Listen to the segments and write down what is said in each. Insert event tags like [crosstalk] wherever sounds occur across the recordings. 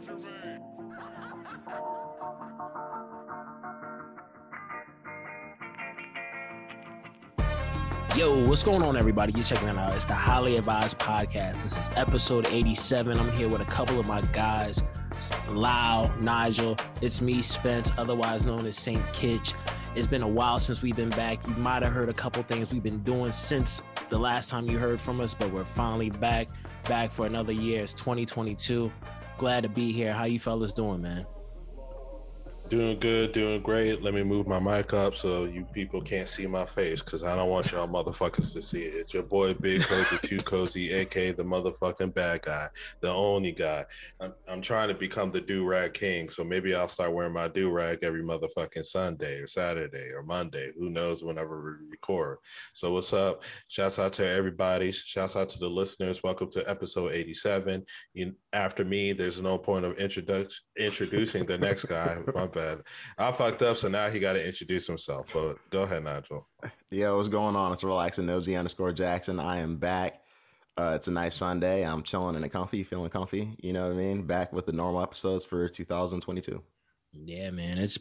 Yo, what's going on, everybody? You're checking it out. It's the Highly Advised Podcast. This is episode 87. I'm here with a couple of my guys, Lau, Nigel. It's me, Spence, otherwise known as Saint Kitch. It's been a while since we've been back. You might have heard a couple things we've been doing since the last time you heard from us, but we're finally back, back for another year. It's 2022. Glad to be here. How you fellas doing, man? Doing good, doing great. Let me move my mic up so you people can't see my face because I don't want y'all motherfuckers to see it. It's your boy Big Cozy, Too Cozy, aka the motherfucking bad guy, the only guy. I'm, I'm trying to become the do rag king, so maybe I'll start wearing my do rag every motherfucking Sunday or Saturday or Monday. Who knows whenever we record. So what's up? Shouts out to everybody. Shouts out to the listeners. Welcome to episode 87. You, after me, there's no point of introducing the next guy. My bad. I fucked up, so now he got to introduce himself. But go ahead, Nigel. Yo, what's going on? It's relaxing nosy underscore Jackson. I am back. Uh, it's a nice Sunday. I'm chilling in a comfy, feeling comfy. You know what I mean? Back with the normal episodes for 2022. Yeah, man. It's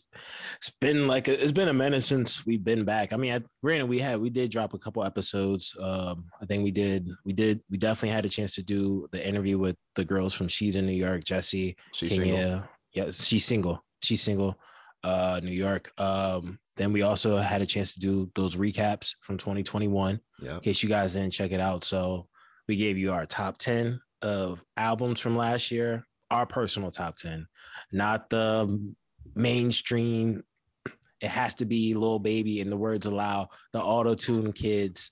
it's been like a, it's been a minute since we've been back. I mean, I, granted, we had we did drop a couple episodes. Um, I think we did we did we definitely had a chance to do the interview with the girls from She's in New York, Jesse, She's Kenya. single. Yeah, she's single. She's single. Uh, New York. Um, then we also had a chance to do those recaps from 2021 Yeah. in case you guys didn't check it out. So we gave you our top 10 of albums from last year, our personal top 10, not the mainstream. It has to be Lil Baby and the words allow the auto tune kids.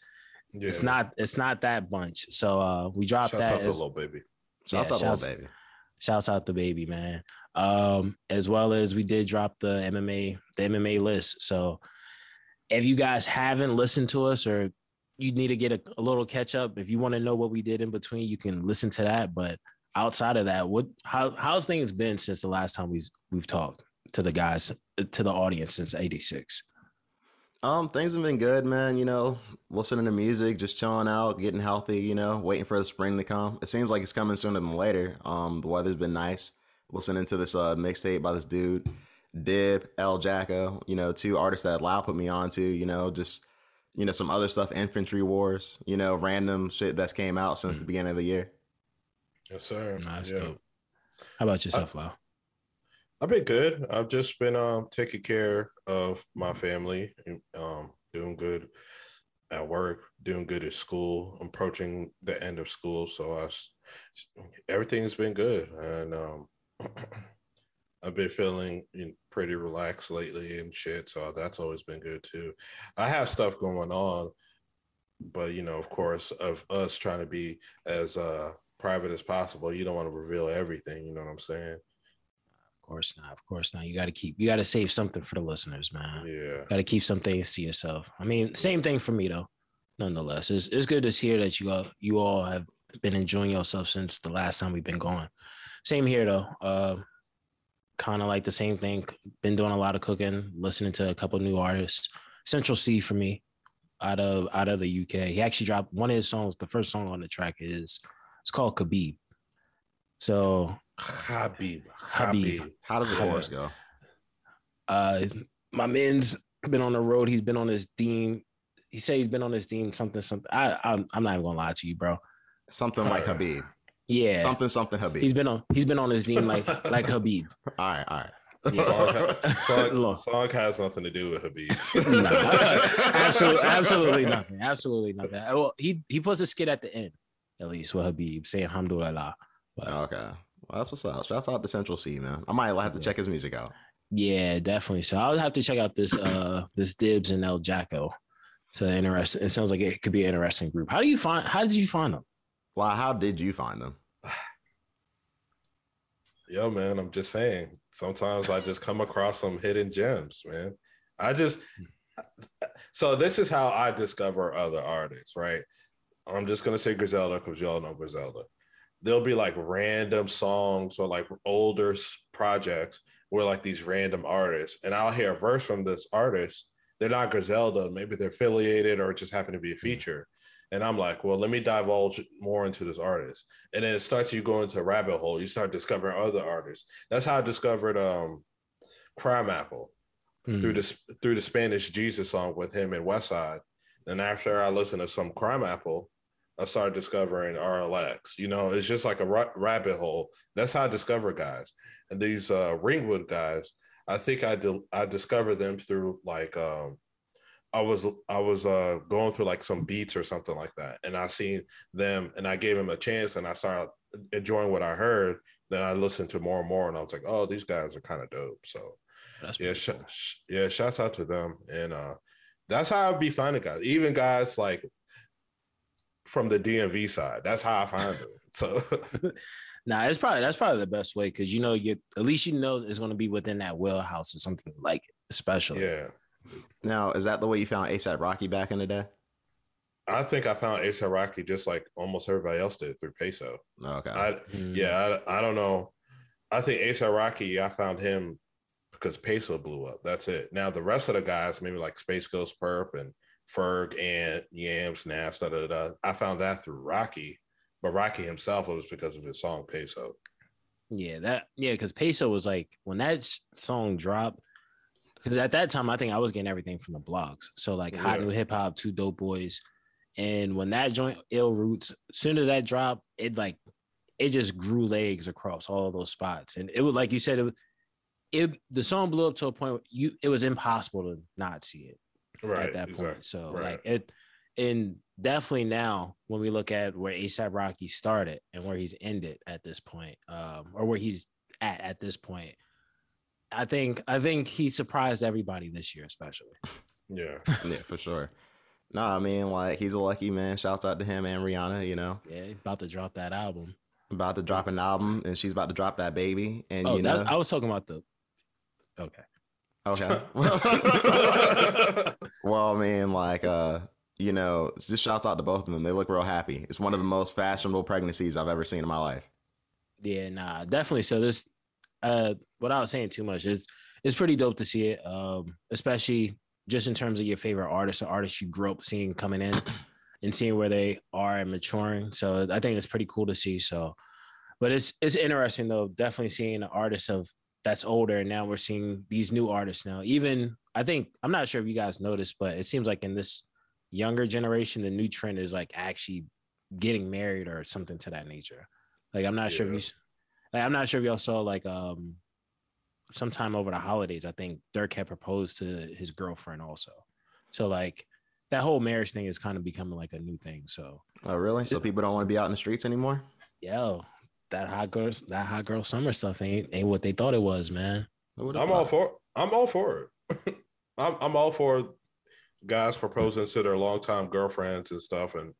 Yeah. It's not it's not that bunch. So uh we dropped Shouts that. out to as- little baby. Shouts Yeah, out to Lil Baby. Shouts out to baby, man. Um, as well as we did drop the MMA, the MMA list. So if you guys haven't listened to us or you need to get a, a little catch up, if you want to know what we did in between, you can listen to that. But outside of that, what how how's things been since the last time we've we've talked to the guys to the audience since 86? Um, things have been good, man. You know, listening to music, just chilling out, getting healthy. You know, waiting for the spring to come. It seems like it's coming sooner than later. Um, the weather's been nice. Listening to this uh mixtape by this dude, Dib, El Jacko. You know, two artists that Lau put me on to. You know, just you know some other stuff, Infantry Wars. You know, random shit that's came out since the beginning of the year. Yes, sir. Nice, Yeah. dope. How about yourself, Lau? I've been good. I've just been um taking care of my family, um doing good at work, doing good at school, approaching the end of school, so I s- everything's been good, and um I've been feeling pretty relaxed lately and shit, so that's always been good too. I have stuff going on, but you know, of course, of us trying to be as uh private as possible, you don't want to reveal everything. You know what I'm saying? Of course not. Of course not. You got to keep. You got to save something for the listeners, man. Yeah. Got to keep some things to yourself. I mean, same thing for me though. Nonetheless, it's it's good to hear that you all you all have been enjoying yourself since the last time we've been going. Same here though. Uh, kind of like the same thing. Been doing a lot of cooking, listening to a couple new artists. Central Cee for me, out of out of the UK. He actually dropped one of his songs. The first song on the track is it's called Khabib. So Habib. Habib. Habib. How does the Yeah. chorus go? Uh, my man's been on the road. He's been on his team. He said he's been on his team. Something, something. I, I'm, I'm not even gonna lie to you, bro. Something like Habib. Yeah, Something, something Habib. he's been on. He's been on his team like, [laughs] like Habib. all right, all right. Song, Yeah. song, [laughs] Look. song has nothing to do with Habib. [laughs] No, absolutely, absolutely nothing. Absolutely nothing. Well, he he puts a skit at the end, at least with Habib saying "Alhamdulillah." But Okay. Well, that's what's up. Shouts out to Central Cee, man. I might have to check his music out. yeah, definitely. So I'll have to check out this uh this Dibs and El Jacko. So interesting. It sounds like it could be an interesting group. How do you find? How did you find them? Well, how did you find them? Yo, man, I'm just saying. Sometimes I just come across some hidden gems, man. I just so this is how I discover other artists, right? I'm just gonna say Griselda because y'all know Griselda. There'll be like random songs or like older projects where like these random artists, and I'll hear a verse from this artist. They're not Griselda, maybe they're affiliated or just happen to be a mm. feature. And I'm like, well, let me divulge more into this artist. And then it starts you going to a rabbit hole. You start discovering other artists. That's how I discovered um Crimeapple Hmm. through the through the Spanish Jesus song with him and Westside. And after I listened to some Crimeapple, I started discovering RLX. You know, it's just like a ra- rabbit hole. That's how I discover guys. And these uh, Ringwood guys, I think I di- I discovered them through like um, I was I was uh, going through like some beats or something like that, and I seen them, and I gave them a chance, and I started enjoying what I heard. Then I listened to more and more, and I was like, oh, these guys are kind of dope. So That's yeah, sh- cool. sh- yeah, shouts out to them, and uh, that's how I be finding guys, even guys like from the DMV side. That's how I find them. [laughs] So [laughs] Nah, it's probably that's probably the best way because you know you at least you know it's going to be within that wheelhouse or something like it, especially. yeah, Now, is that the way you found ASAP Rocky back in the day? I think I found ASAP Rocky just like almost everybody else did through Peso. Okay. I Mm. yeah, I, I don't know. I think ASAP Rocky, I found him because Peso blew up. That's it. Now the rest of the guys, maybe like SpaceGhostPurrp and Ferg and Yams, Nas, da, da, da, I found that through Rocky. But Rocky himself, it was because of his song Peso. Yeah, that yeah, because Peso was like when that song dropped. Because at that time, I think I was getting everything from the blogs. So like Hot Yeah. New Hip Hop, Two Dope Boys, and when that joint Ill Roots, as soon as that dropped, it like it just grew legs across all those spots, and it was like you said, it, was- it the song blew up to a point where you it was impossible to not see it Right. at that exactly. point. So Right. like it, and definitely now when we look at where ASAP Rocky started and where he's ended at this point, um, or where he's at at this point, I think I think he surprised everybody this year, especially. Yeah. [laughs] yeah, for sure. No, I mean, like, he's a lucky man. Shouts out to him and Rihanna, you know, Yeah, about to drop that album. about to drop an album and she's about to drop that baby. And, Oh, you know, I was talking about the. Okay. okay. [laughs] [laughs] well, I mean, like, uh, you know, just shouts out to both of them. They look real happy. It's one of the most fashionable pregnancies I've ever seen in my life. Yeah, nah, definitely. So this, uh, without saying too much, it's it's pretty dope to see it. Um, especially just in terms of your favorite artists or artists you grew up seeing coming in [clears throat] and seeing where they are and maturing. So I think it's pretty cool to see. So, but it's it's interesting though. Definitely seeing an artist of that's older, and now we're seeing these new artists now. Even I think I'm not sure if you guys noticed, but it seems like in this younger generation, the new trend is like actually getting married or something to that nature. Like I'm not sure if you, like I'm not sure if y'all saw like um, sometime over the holidays. I think Durk had proposed to his girlfriend also. So like that whole marriage thing is kind of becoming like a new thing. So Oh, really? So people don't want to be out in the streets anymore? yo, that hot girls, that hot girl summer stuff ain't ain't what they thought it was, man. I'm all for I'm all for it. [laughs] I'm I'm all for guys proposing to their longtime girlfriends and stuff and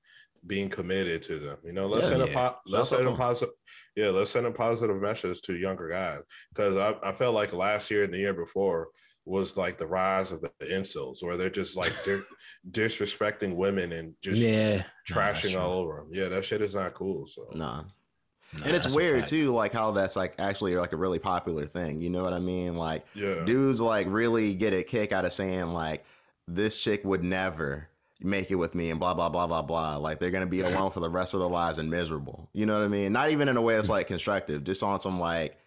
being committed to them. You know, let's Yeah, send a po- let's Shouts send to a 'em. positive yeah, let's send a positive message to younger guys. Because I, I felt like last year and the year before was like the rise of the incels where they're just like di- [laughs] disrespecting women and just yeah, trashing true. all over them. Yeah, that shit is not cool. So Nah. Nah, and it's weird too, like how that's like actually like a really popular thing. You know what I mean? Like yeah. dudes like really get a kick out of saying like this chick would never make it with me and blah blah blah blah blah. Like they're gonna be alone for the rest of their lives and miserable. You know what I mean? Not even in a way that's like constructive, just on some like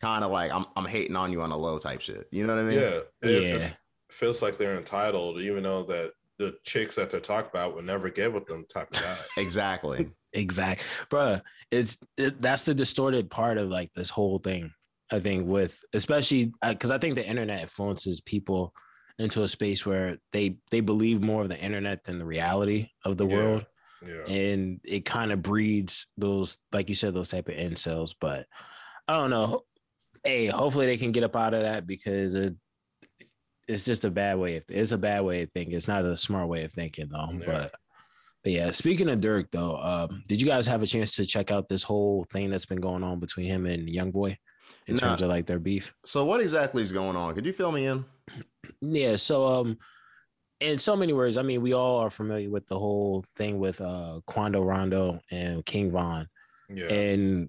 kind of like I'm I'm hating on you on a low type shit. You know what I mean? yeah. It, Yeah. it feels like they're entitled, even though that the chicks that they're talking about would never get with them type of guy. [laughs] Exactly. Exact, bruh. It's it, that's the distorted part of like this whole thing. I think with especially uh, because I think the internet influences people into a space where they they believe more of the internet than the reality of the Yeah. world, Yeah. and it kind of breeds those, like you said, those type of incels. But I don't know. Hey, hopefully they can get up out of that because it it's just a bad way of it's a bad way of thinking. It's not a smart way of thinking though. Yeah. But but yeah, speaking of Durk though, um, did you guys have a chance to check out this whole thing that's been going on between him and Young Boy in Nah. terms of like their beef? So what exactly is going on? Could you fill me in? Yeah, so um in so many words, I mean, we all are familiar with the whole thing with uh Quando Rondo and King Von Yeah. and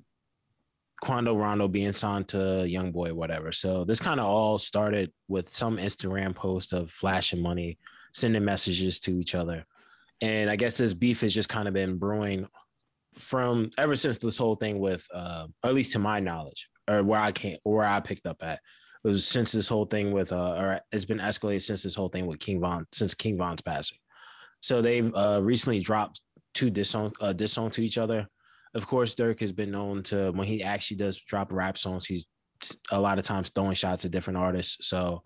Quando Rondo being signed to Young Boy, whatever. So this kind of all started with some Instagram post of flashing money, sending messages to each other. and I guess this beef has just kind of been brewing from ever since this whole thing with, uh, or at least to my knowledge, or where I can't, where I picked up at, was since this whole thing with, uh, or it's been escalated since this whole thing with King Von, since King Von's passing. So they've uh, recently dropped two diss song, uh, diss song to each other. Of course, Durk has been known to when he actually does drop rap songs, he's a lot of times throwing shots at different artists. So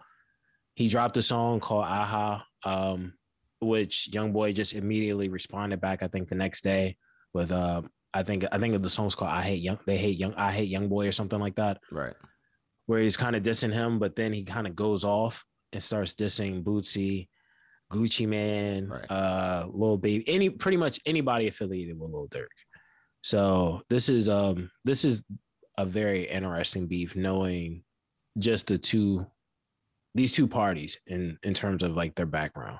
he dropped a song called Aha, um, which Young Boy just immediately responded back. I think the next day with uh, I think I think the song's called I Hate Young. They hate Young. I Hate Young Boy or something like that. Right. Where he's kind of dissing him, but then he kind of goes off and starts dissing Boosie, Gucci Mane, Right. uh, Lil Baby, any pretty much anybody affiliated with Lil Durk. So this is um this is a very interesting beef, knowing just the two these two parties in in terms of like their background.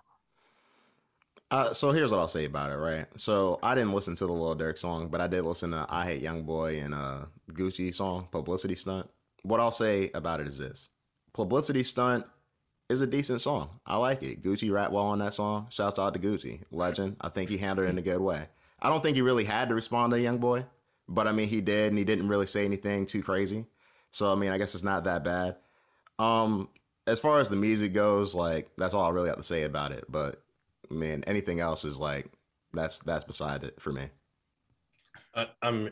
Uh, so here's what I'll say about it, right? So I didn't listen to the Lil Durk song, but I did listen to I Hate Young Boy and uh Gucci song, Publicity Stunt. What I'll say about it is this. Publicity Stunt is a decent song. I like it. Gucci rap well on that song. Shouts out to Gucci. Legend. I think he handled it in a good way. I don't think he really had to respond to Young Boy, but I mean he did and he didn't really say anything too crazy. So I mean I guess it's not that bad. Um as far as the music goes, like that's all I really have to say about it. But man, anything else is like that's that's beside it for me. I'm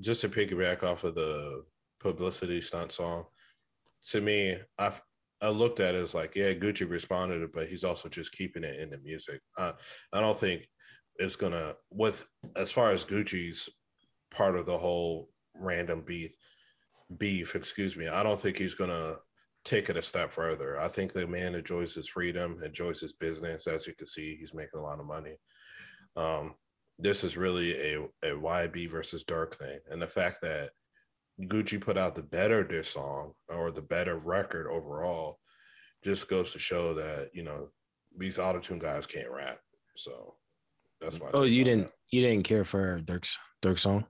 just to piggyback off of the publicity stunt song. To me, I I looked at it as like, yeah, Gucci responded, but he's also just keeping it in the music. I I don't think it's gonna with as far as Gucci's part of the whole random beef beef. Excuse me. I don't think he's gonna take it a step further. I think the man enjoys his freedom, enjoys his business. As you can see, he's making a lot of money. Um, this is really a, a YB versus Durk thing. And the fact that Gucci put out the better diss song or the better record overall just goes to show that, you know, these autotune guys can't rap. So that's why. Oh, you didn't that. you didn't care for Durk's Durk song?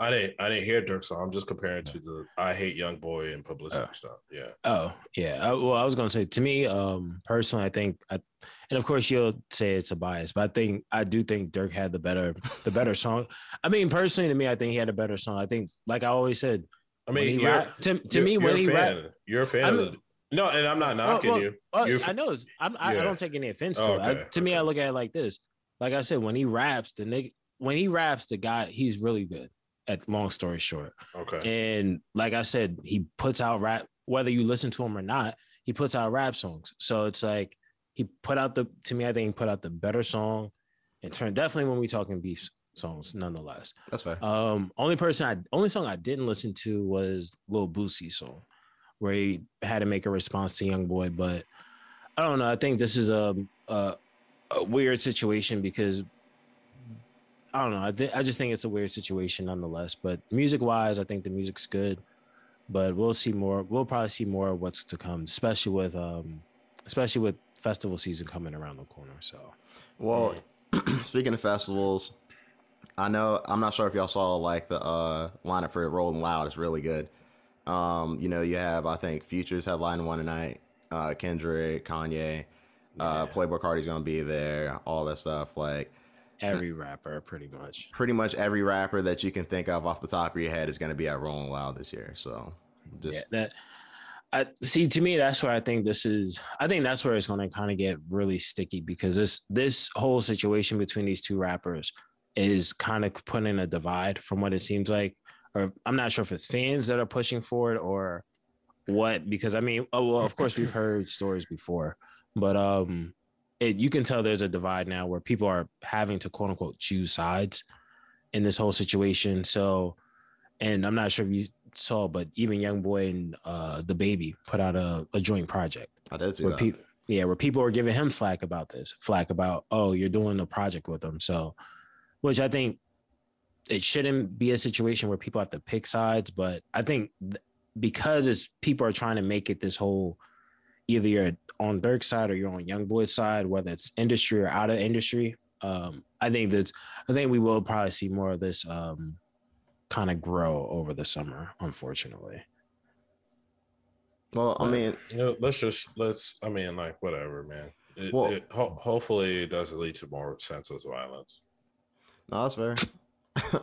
I didn't I didn't hear Durk song. I'm just comparing to the I hate young boy and publicity Oh. stuff. Yeah. Oh yeah. I, well, I was gonna say to me, um, personally, I think, I, and of course you'll say it's a bias, but I think I do think Durk had the better the better song. I mean, personally, to me, I think he had a better song. I think, like I always said, I mean, he you're, rap, to, to me, when he rap, you're a fan I'm- of the no, and I'm not knocking well, you. well, I know I'm, I, I don't take any offense to Oh, it. I, okay, to me, I look at it like this. Like I said, when he raps, the nigga, when he raps, the guy, he's really good. At long story short, Okay. And like I said, he puts out rap, whether you listen to him or not, he puts out rap songs. So it's like he put out the to me, I think he put out the better song in turn. Definitely when we talking beef songs, nonetheless. That's fair. Um, only person I only song I didn't listen to was Lil Boosie song, where he had to make a response to Young Boy. But I don't know. I think this is a a, a weird situation because I don't know. I I just think it's a weird situation nonetheless. But music wise, I think the music's good. But we'll see more. We'll probably see more of what's to come, especially with um, especially with festival season coming around the corner. So Well, [clears throat] speaking of festivals, I know I'm not sure if y'all saw like the uh lineup for Rolling Loud. It's really good. Um, you know, you have I think Futures headline one tonight. Uh, Kendrick, Kanye, uh, Yeah. Playboi Carti's gonna be there. All that stuff. Like every rapper, pretty much. pretty much every rapper that you can think of off the top of your head is gonna be at Rolling Loud this year. So just yeah, that I see to me that's where I think this is I think that's where it's going to kind of get really sticky because this this whole situation between these two rappers is kind of putting a divide from what it seems like or I'm not sure if it's fans that are pushing for it or what because I mean oh well of course we've heard stories before but um it you can tell there's a divide now where people are having to quote unquote choose sides in this whole situation so and I'm not sure if you saw, but even Young Boy and uh the baby put out a, a joint project I did see where that. people yeah, where people are giving him slack about this, flack about, oh, you're doing a project with them. So which I think it shouldn't be a situation where people have to pick sides, but I think th- because it's people are trying to make it this whole either you're on Durk's side or you're on Young Boy's side, whether it's industry or out of industry. Um, I think that I think we will probably see more of this um kind of grow over the summer, unfortunately. well, I mean, You know, let's just let's I mean like whatever, man. It, Well- it, ho- hopefully, it doesn't lead to more senseless violence. No, that's fair. [laughs]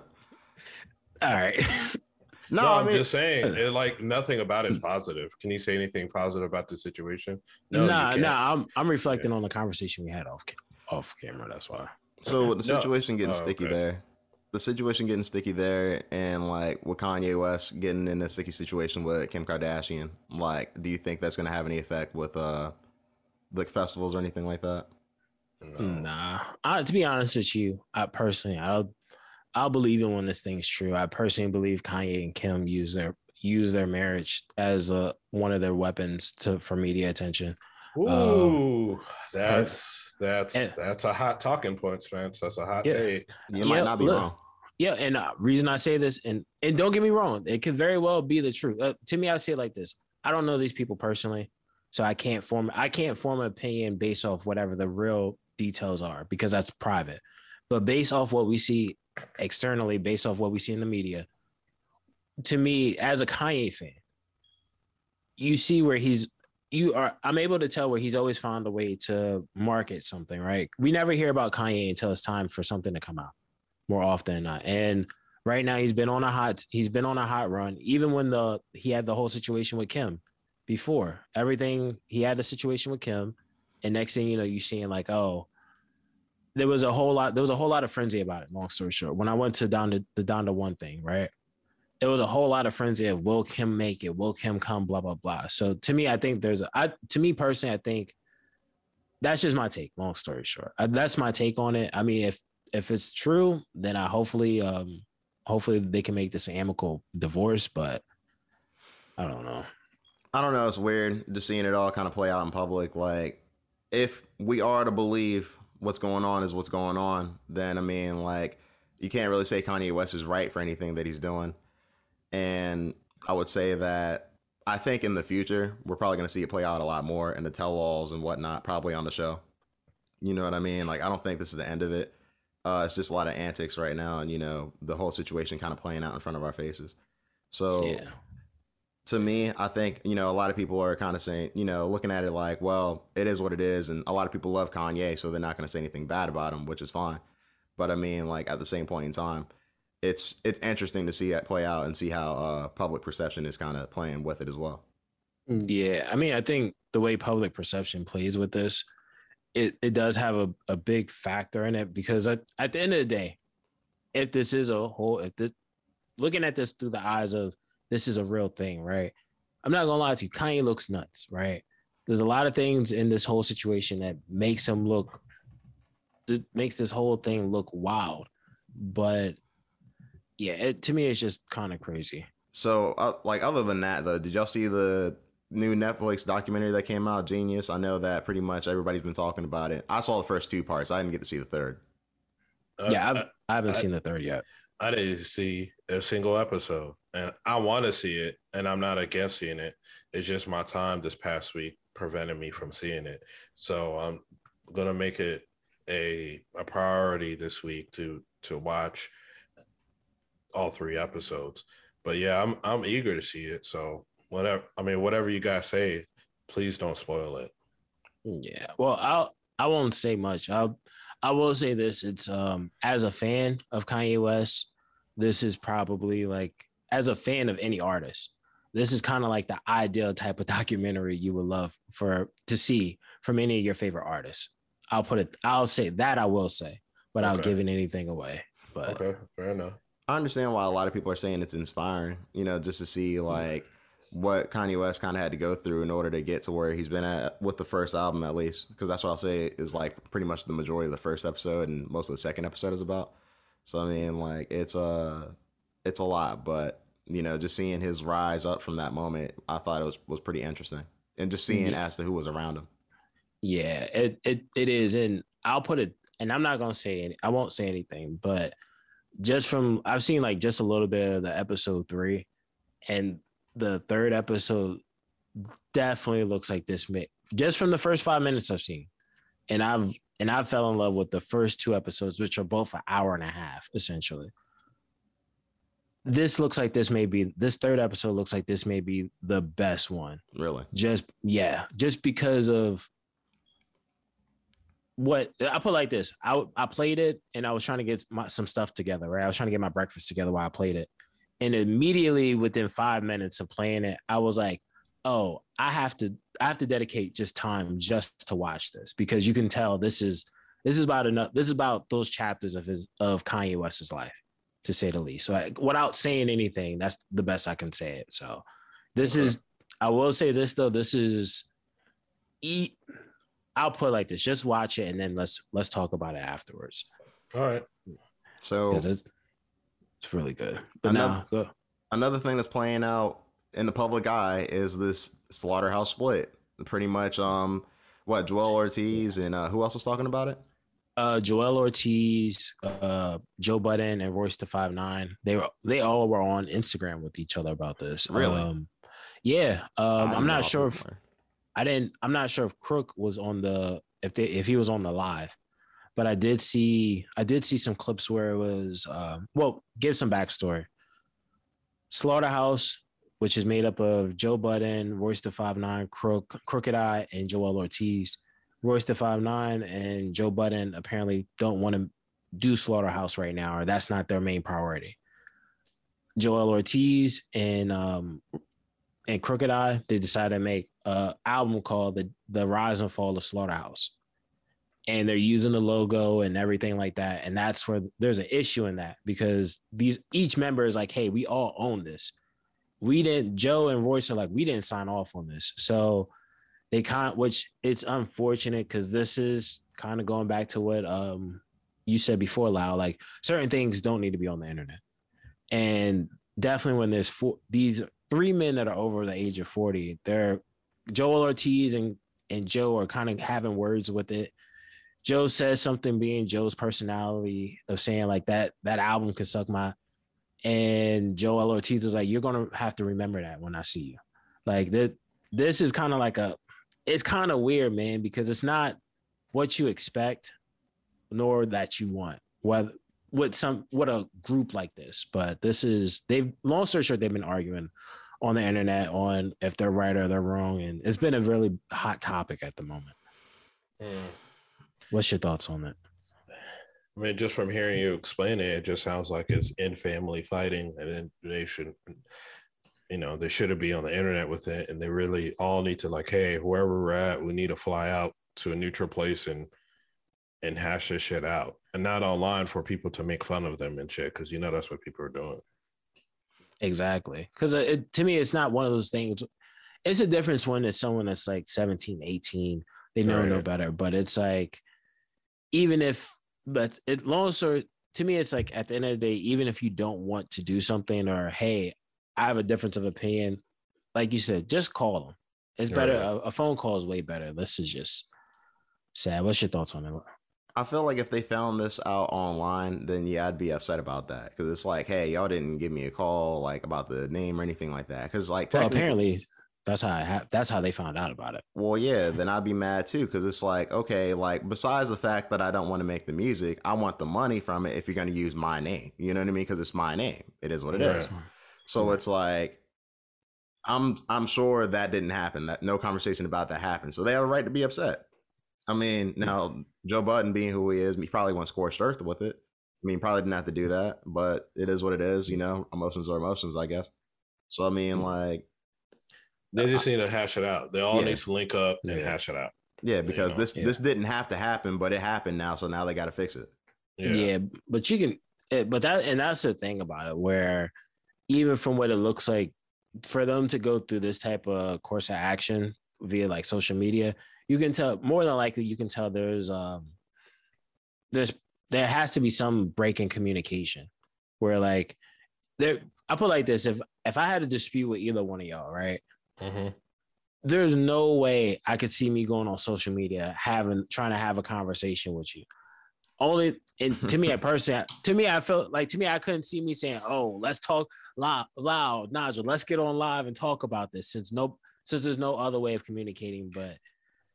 All right. [laughs] No, No, I I'm mean, just saying, it, like nothing about it is positive. Can you say anything positive about the situation? No, you nah, nah. I'm I'm reflecting on the conversation we had off off camera. That's why. So the No. situation getting Oh, sticky okay. there. The situation getting sticky there, and like with Kanye West getting in a sticky situation with Kim Kardashian. Like, do you think that's going to have any effect with uh the festivals or anything like that? No. Nah. I, to be honest with you, I personally, I'll I'll believe it when this thing's true. I personally believe Kanye and Kim use their use their marriage as a one of their weapons to for media attention. Ooh, that's that's Eh. that's a hot talking point, Spence. That's a hot Yeah. take. You Yeah, might not be look. wrong. Yeah, and uh, reason I say this, and and don't get me wrong, it could very well be the truth. Uh, to me, I say it like this: I don't know these people personally, so I can't form I can't form an opinion based off whatever the real details are because that's private. But based off what we see externally, based off what we see in the media, to me, as a Kanye fan, you see where he's you are I'm able to tell where he's always found a way to market something, right? We never hear about Kanye until it's time for something to come out more often than not. And right now he's been on a hot he's been on a hot run. Even when the he had the whole situation with Kim before. Everything he had the situation with Kim. And next thing you know, you're seeing like, oh, there was a whole lot, there was a whole lot of frenzy about it, long story short. When I went to down to the down to one thing, right? There was a whole lot of frenzy of will Kim make it? Will Kim come? Blah blah blah. So to me, I think there's a I to me personally, I think that's just my take. Long story short, I, that's my take on it. I mean, if if it's true, then I hopefully um hopefully they can make this an amicable divorce, but I don't know. I don't know. It's weird just seeing it all kind of play out in public. Like, if we are to believe what's going on is what's going on, then I mean, like, you can't really say Kanye West is right for anything that he's doing. And I would say that I think in the future, we're probably going to see it play out a lot more in the tell alls and whatnot, probably on the show. You know what I mean? Like, I don't think this is the end of it. Uh, it's just a lot of antics right now, and, you know, the whole situation kind of playing out in front of our faces. So, Yeah. To me, I think, you know, a lot of people are kind of saying, you know, looking at it like, well, it is what it is. And a lot of people love Kanye, so they're not going to say anything bad about him, which is fine. But I mean, like, at the same point in time, it's it's interesting to see it play out and see how uh, public perception is kind of playing with it as well. Yeah, I mean, I think the way public perception plays with this, it it does have a, a big factor in it because at, at the end of the day, if this is a whole, if this looking at this through the eyes of this is a real thing, right? I'm not gonna lie to you, Kanye looks nuts, right? There's a lot of things in this whole situation that makes him look, that makes this whole thing look wild, but yeah, it, to me, it's just kind of crazy. So, uh, like, other than that, though, did y'all see the new Netflix documentary that came out, jeen-yuhs? I know that pretty much everybody's been talking about it. I saw the first two parts. I didn't get to see the third. Uh, yeah, I've, I, I haven't I- seen the third yet. I didn't see a single episode, and I want to see it, and I'm not against seeing it. It's just my time this past week prevented me from seeing it, so I'm gonna make it a a priority this week to to watch all three episodes. But yeah, I'm I'm eager to see it. So whatever, I mean, whatever you guys say, please don't spoil it. Yeah. Well, I'll I won't say much. I'll I will say this. It's um as a fan of Kanye West, this is probably like as a fan of any artist, this is kind of like the ideal type of [laughs] documentary you would love for to see from any of your favorite artists. I'll put it I'll say that I will say, but I'll Okay. giving anything away. But Okay, fair enough. I understand why a lot of people are saying it's inspiring, you know, just to see like what Kanye West kind of had to go through in order to get to where he's been at with the first album, at least. Because that's what I'll say is like pretty much the majority of the first episode and most of the second episode is about. So I mean, like it's a it's a lot, but you know, just seeing his rise up from that moment, I thought it was was pretty interesting, and just seeing Yeah. as to who was around him. Yeah, it it it is, and I'll put it, and I'm not gonna say any, I won't say anything, but just from I've seen like just a little bit of the episode three, and the third episode definitely looks like this. ma- Just from the first five minutes I've seen, and I've and I fell in love with the first two episodes, which are both an hour and a half essentially. This looks like this may be this third episode looks like this may be the best one Really, just yeah just because of what I put like this. I I played it and I was trying to get my, some stuff together. Right, I was trying to get my breakfast together while I played it, and immediately within five minutes of playing it, I was like, "Oh, I have to I have to dedicate just time just to watch this because you can tell this is this is about enough. This is about those chapters of his of Kanye West's life, to say the least. So I, without saying anything, that's the best I can say it. So this okay. is I will say this though. This is eat I'll put like this: just watch it, and then let's let's talk about it afterwards. All right. So it's, really good. But another, now, another thing that's playing out in the public eye is this slaughterhouse split. Pretty much, um, what Joel Ortiz and uh, who else was talking about it? Uh, Joel Ortiz, uh, Joe Budden, and Royce da Five Nine. They were they all were on Instagram with each other about this. Really? Um, yeah. Um, I'm not sure if. I didn't. I'm not sure if Crook was on the if they if he was on the live, but I did see I did see some clips where it was. Uh, well, give some backstory. Slaughterhouse, which is made up of Joe Budden, Royce da Five Nine, Crook, Crooked I, and Joel Ortiz. Royce da Five Nine and Joe Budden apparently don't want to do Slaughterhouse right now, or that's not their main priority. Joel Ortiz and um, and Crooked I, they decided to make an album called the the Rise and Fall of Slaughterhouse, and they're using the logo and everything like that. And that's where there's an issue in that because these each member is like, hey, we all own this. We didn't. Joe and Royce are like, we didn't sign off on this, so they can't. Which it's unfortunate because this is kind of going back to what um you said before, Lau. Like certain things don't need to be on the internet, and definitely when there's four these three men that are over the age of 40. They're Joel Ortiz and and Joe are kind of having words with it. Joe says something being Joe's personality of saying like that that album could suck my and Joel Ortiz is like, you're gonna have to remember that when I see you. Like that this is kind of like a it's kind of weird, man, because it's not what you expect nor that you want. Whether with some what a group like this, but this is they've long story short they've been arguing on the internet on if they're right or they're wrong, and it's been a really hot topic at the moment. Mm. What's your thoughts on that? I mean, just from hearing you explain it, it just sounds like it's in family fighting, and then they should, you know, they shouldn't be on the internet with it, and they really all need to like, hey, wherever we're at, we need to fly out to a neutral place and and hash this shit out. And not online for people to make fun of them and shit because you know that's what people are doing. Exactly. Because uh, to me it's not one of those things. It's a difference when it's someone that's like 17 18 they know right. no better but it's like even if that's it long story to me it's like at the end of the day even if you don't want to do something or hey i have a difference of opinion like you said just call them. It's better right. a, a phone call is way better. This is just sad. What's your thoughts on it? I feel like if they found this out online, then yeah, I'd be upset about that. Because it's like, hey, y'all didn't give me a call like about the name or anything like that. Because like, well, apparently, that's how I ha- that's how they found out about it. Well, yeah, then I'd be mad too because it's like, okay, like besides the fact that I don't want to make the music, I want the money from it. If you're going to use my name, you know what I mean? Because it's my name. It is what it is. So it's like. I'm I'm sure that didn't happen. That no conversation about that happened. So they have a right to be upset. I mean, now Joe Budden being who he is, he probably went scorched earth with it. I mean, probably didn't have to do that, but it is what it is. You know, emotions are emotions, I guess. So I mean, like, they just need to hash it out. They all yeah. need to link up and yeah. hash it out. Yeah, because you know? this yeah. this didn't have to happen, but it happened now, so now they got to fix it. Yeah. yeah, but you can, eh, but that and that's the thing about it, where even from what it looks like, for them to go through this type of course of action via like social media, you can tell more than likely you can tell there's um there's there has to be some break in communication where like there I put like this if if I had a dispute with either one of y'all right mm-hmm. there's no way I could see me going on social media having trying to have a conversation with you only and to me I [laughs] personally to me I felt like to me I couldn't see me saying oh let's talk loud loud Nigel let's get on live and talk about this since no since there's no other way of communicating but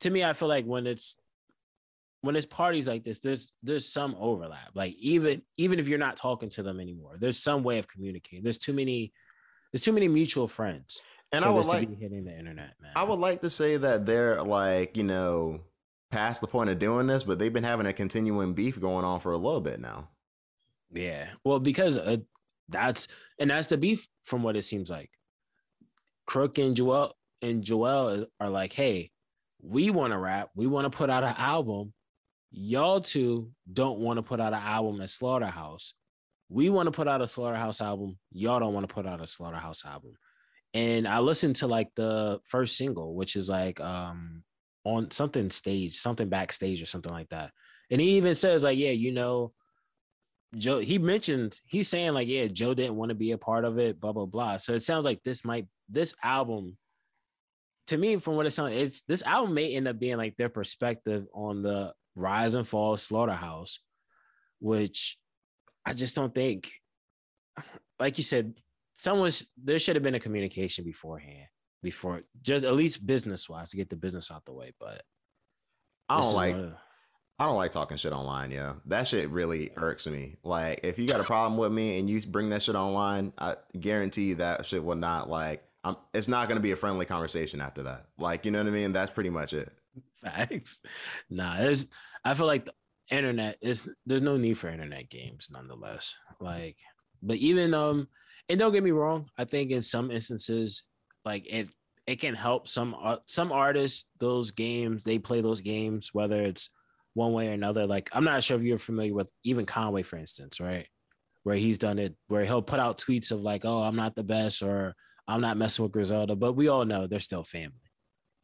to me, I feel like when it's when it's parties like this, there's there's some overlap. Like even even if you're not talking to them anymore, there's some way of communicating. There's too many there's too many mutual friends. And I would like hitting the internet, man. I would like to say that they're like, you know, past the point of doing this, but they've been having a continuing beef going on for a little bit now. Yeah. Well, because uh, that's and that's the beef from what it seems like. Crook and Joel and Joel are like, hey, we want to rap. We want to put out an album. Y'all two don't want to put out an album at Slaughterhouse. We want to put out a Slaughterhouse album. Y'all don't want to put out a Slaughterhouse album. And I listened to like the first single, which is like um on something stage, something backstage or something like that. And he even says, like, yeah, you know, Joe, he mentioned he's saying like, yeah, Joe didn't want to be a part of it, blah blah blah. So it sounds like this might this album, to me, from what it sounds, it's this album may end up being like their perspective on the rise and fall slaughterhouse, which I just don't think, like you said, someone's there should have been a communication beforehand, before just at least business wise to get the business out the way. But I don't like. I don't like talking shit online, yeah. That shit really irks me. Like, if you got a problem with me and you bring that shit online, I guarantee that shit will not like. I'm, it's not going to be a friendly conversation after that. Like, you know what I mean? That's pretty much it. Facts. Nah, there's. I feel like the internet is. There's no need for internet games, nonetheless. Like, but even um, and don't get me wrong. I think in some instances, like it, it can help some uh, some artists. Those games they play those games, whether it's one way or another. Like I'm not sure if you're familiar with even Conway, for instance, right? Where he's done it, where he'll put out tweets of like, "Oh, I'm not the best," or "I'm not messing with Griselda," but we all know they're still family.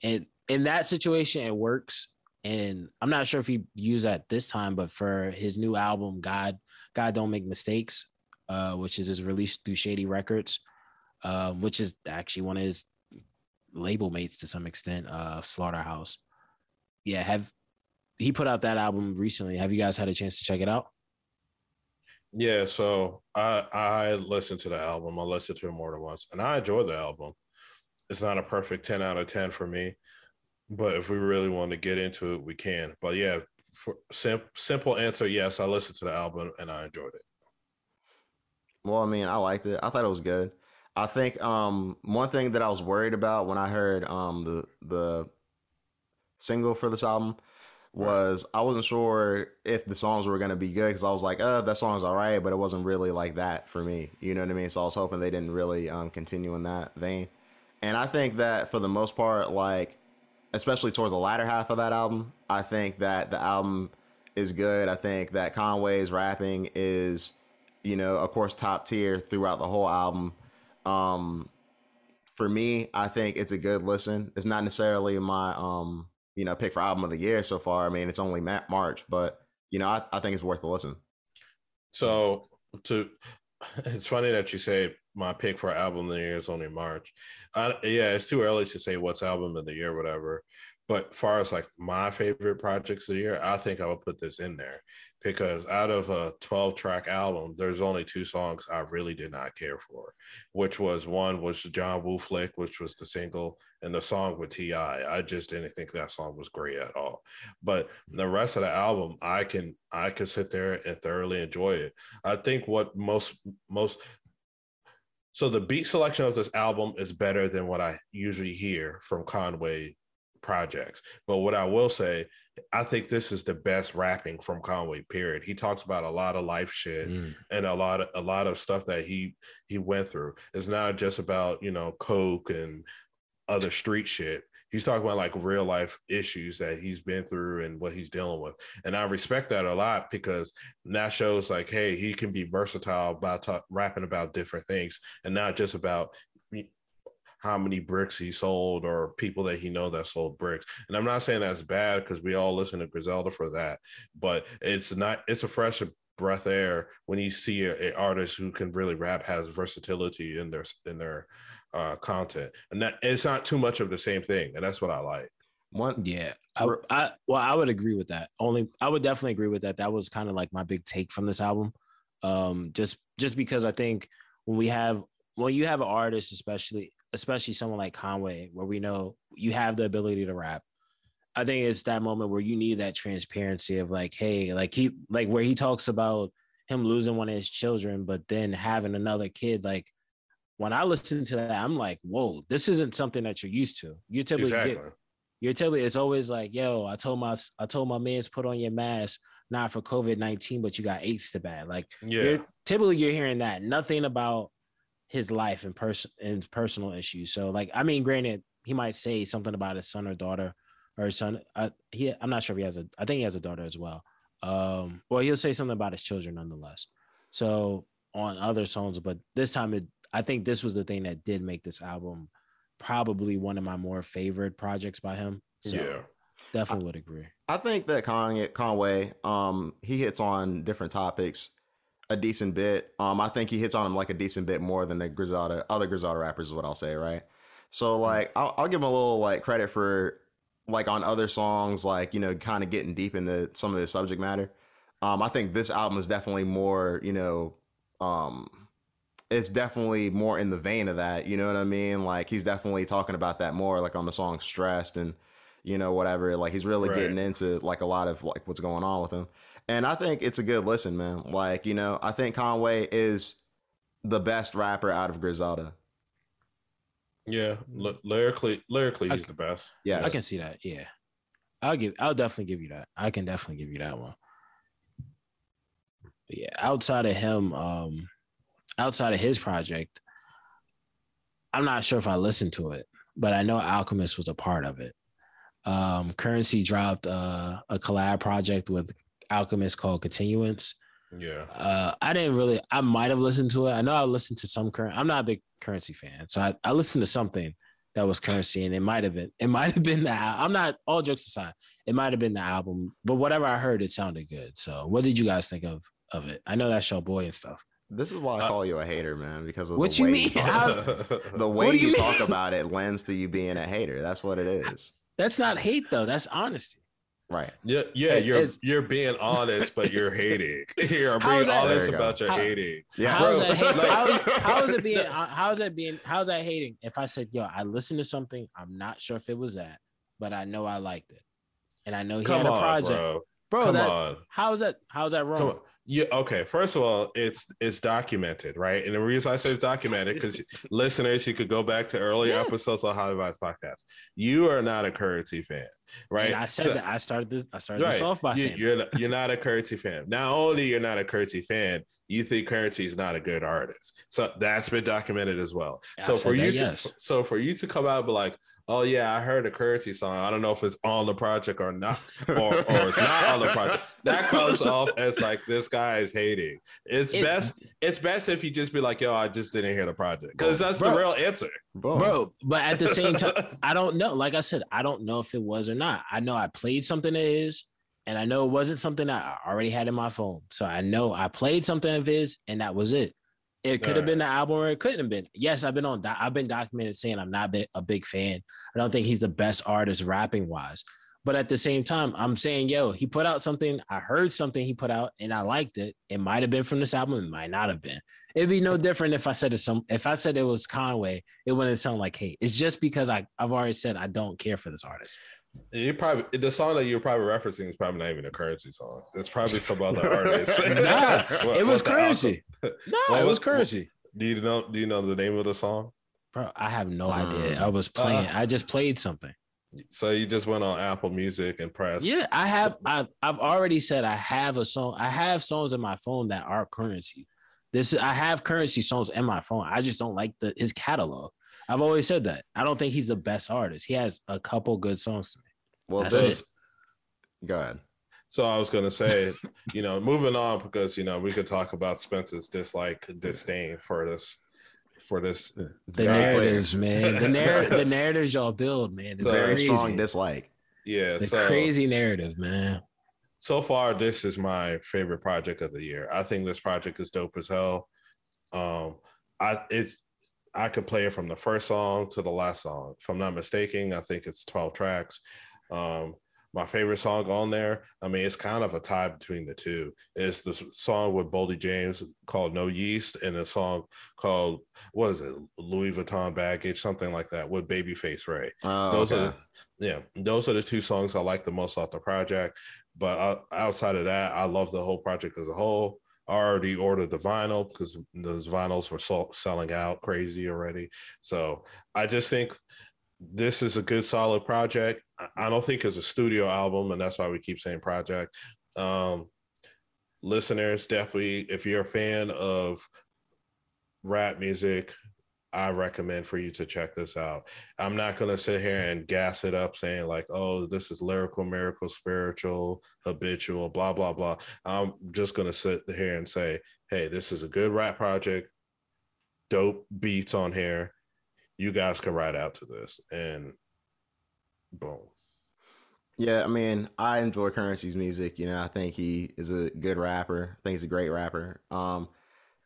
And in that situation, it works. And I'm not sure if he used that this time, but for his new album, God, God Don't Make Mistakes, uh, which is his release through Shady Records, uh, which is actually one of his label mates to some extent, uh, Slaughterhouse. Yeah, have he put out that album recently. Have you guys had a chance to check it out? Yeah, so I I listened to the album. I listened to it more than once, and I enjoyed the album. It's not a perfect ten out of ten for me, but if we really want to get into it, we can. But yeah, for sim- simple answer, yes, I listened to the album and I enjoyed it. Well, I mean, I liked it. I thought it was good. I think um, one thing that I was worried about when I heard um, the the single for this album was I wasn't sure if the songs were gonna be good because I was like, uh, that song's all right, but it wasn't really like that for me. You know what I mean? So I was hoping they didn't really um, continue in that vein. And I think that for the most part, like especially towards the latter half of that album, I think that the album is good. I think that Conway's rapping is, you know, of course, top tier throughout the whole album. Um, for me, I think it's a good listen. It's not necessarily my um you know, pick for album of the year so far. I mean, it's only March, but you know, I, I think it's worth a listen. So to [laughs] it's funny that you say my pick for album of the year is only March. Yeah, it's too early to say what's album of the year, whatever. But far as like my favorite projects of the year, I think I would put this in there because out of a 12 track album, there's only two songs I really did not care for, which was one was John Woo Flick, which was the single, and the song with T.I. I just didn't think that song was great at all. But the rest of the album, I can I could sit there and thoroughly enjoy it. I think what most most so the beat selection of this album is better than what I usually hear from Conway projects. But what I will say, I think this is the best rapping from Conway. Period. He talks about a lot of life shit mm. and a lot of a lot of stuff that he he went through. It's not just about you know coke and other street shit. He's talking about like real life issues that he's been through and what he's dealing with. And I respect that a lot because that shows like, hey, he can be versatile by talk, rapping about different things and not just about how many bricks he sold or people that he know that sold bricks. And I'm not saying that's bad because we all listen to Griselda for that, but it's not. It's a fresh breath air when you see an artist who can really rap has versatility in their in their uh, content, and that it's not too much of the same thing, and that's what I like. One, yeah, I, I well, I would agree with that. Only, I would definitely agree with that. That was kind of like my big take from this album, um, just just because I think when we have when you have an artist, especially especially someone like Conway, where we know you have the ability to rap. I think it's that moment where you need that transparency of like, hey, like he like where he talks about him losing one of his children, but then having another kid. Like when I listen to that, I'm like, whoa, this isn't something that you're used to. You typically exactly. get You're typically it's always like, yo, I told my I told my man's put on your mask, not for COVID nineteen, but you got AIDS to bad. Like, Yeah. you're typically you're hearing that. Nothing about his life and person and personal issues. So, like, I mean, granted, he might say something about his son or daughter or his son. Uh, he, I'm not sure if he has a. I think he has a daughter as well. Um, well, he'll say something about his children nonetheless. So on other songs, but this time it, I think this was the thing that did make this album probably one of my more favorite projects by him. So yeah. definitely would agree. I think that Kanye, Conway, um, he hits on different topics a decent bit. Um, I think he hits on them like a decent bit more than the Griselda, other Griselda rappers is what I'll say, right? So like, I'll, I'll give him a little like credit for like on other songs, like you know, kind of getting deep into some of the subject matter. Um, I think this album is definitely more, you know, um, it's definitely more in the vein of that. You know what I mean? Like he's definitely talking about that more, like on the song "Stressed" and you know whatever. Like he's really Right. getting into like a lot of like what's going on with him. And I think it's a good listen, man. Like you know, I think Conway is the best rapper out of Griselda. Yeah. Ly- lyrically, lyrically, I- he's the best. Yeah, I can see that. Yeah. I'll give I'll definitely give you that. I can definitely give you that one. But yeah, outside of him, um, outside of his project, I'm not sure if I listened to it, but I know Alchemist was a part of it. Um, Curren$y dropped uh, a collab project with Alchemist called Continuance. Yeah. Uh, I didn't really. I might have listened to it. I know I listened to some current. I'm not a big Curren$y fan, so I, I listened to something that was Curren$y, and it might have been. It might have been the. I'm not. All jokes aside, it might have been the album, but whatever I heard, it sounded good. So, what did you guys think of of it? I know that's your boy and stuff. This is why I Uh, call you a hater, man, because of What the you way mean? talk- How- [laughs] the way What you, you talk about it lends to you being a hater. That's what it is, That's not hate though. That's honesty. right? Yeah, yeah, It- you're you're being honest, but you're hating. [laughs] [laughs] You're being that- honest you about your How- hating. Yeah, How is bro, that hate? like- how, how is it being? How is that being? How is that hating? If I said, "Yo, I listened to something, I'm not sure if it was that, but I know I liked it, and I know he Come had a on, project, bro. bro. Come that, on. How is that? How is that wrong? Yeah, okay. First of all, it's it's documented, right? And the reason I say it's documented because [laughs] listeners, you could go back to earlier Yeah. episodes of Highly Advised Podcast. You are not a Curren$y fan, right? And I said So- that. I started this. I started Right. this off by you, saying, you're not, you're not a Curren$y fan. Not only you're not a Curren$y fan, you think Curren$y is not a good artist. So that's been documented as well. I so said for that, you to yes. so for you to come out and be like, oh yeah, I heard a Curren$y song. I don't know if it's on the project or not, or or it's not on the [laughs] project. That comes off as like this guy is hating. It's It- best. It's best if you just be like, yo, I just didn't hear the project because that's Bro. the real answer. Boom. bro. But at the same time, [laughs] I don't know. Like I said, I don't know if it was or not. I know I played something that is, and I know it wasn't something that I already had in my phone. So I know I played something of his, and that was it. It could have been the album, or it couldn't have been. Yes, I've been on. I've been documented saying I'm not a big fan. I don't think he's the best artist rapping wise. But at the same time, I'm saying, yo, he put out something. I heard something he put out, and I liked it. It might have been from this album. It might not have been. It'd be no different if I said it some. If I said it was Conway, it wouldn't sound like hate. It's just because I I've already said I don't care for this artist. You probably the song that you're probably referencing is probably not even a Curren$y song. It's probably some other [laughs] artist. Nah, [laughs] What- it was what the Curren$y. No, [laughs] What it was was- Curren$y. Do you know? Do you know the name of the song? Bro, I have no idea. Mm. I was playing. Uh, I just played something. So you just went on Apple Music and pressed. Yeah, I have. I've I've already said I have a song. I have songs in my phone that are Curren$y. This I have Curren$y songs in my phone. I just don't like the his catalog. I've always said that. I don't think he's the best artist. He has a couple good songs to me. Well, That's this, it. go ahead. So I was gonna say, [laughs] you know, moving on because you know we could talk about Spencer's dislike, disdain for this, for this. The Very narratives, man. The [laughs] narrative, the narratives y'all build, man. It's So- Very crazy. strong dislike. Yeah. the so crazy narrative, man. so far, this is my favorite project of the year. I think this project is dope as hell. Um, I it I could play it from the first song to the last song. If I'm not mistaken, I think it's 12 tracks. Um, my favorite song on there, I mean, it's kind of a tie between the two. It's the song with Boldy James called No Yeast, and a song called what is it, Louis Vuitton Baggage, something like that, with Babyface Ray Oh, those okay. are the, yeah those are the two songs i like the most off the project but uh, outside of that i love the whole project as a whole already ordered the vinyl because those vinyls were selling out crazy already so i just think this is a good solid project. I don't think it's a studio album, and that's why we keep saying project. Um, listeners, definitely, if you're a fan of rap music, I recommend for you to check this out. I'm not going to sit here and gas it up saying, like, oh, this is lyrical, miracle, spiritual, habitual, blah, blah, blah. I'm just going to sit here and say, hey, this is a good rap project, dope beats on here. You guys can ride out to this. And boom. Yeah, I mean, I enjoy Curren$y's music. You know, I think he is a good rapper. I think he's a great rapper. Um,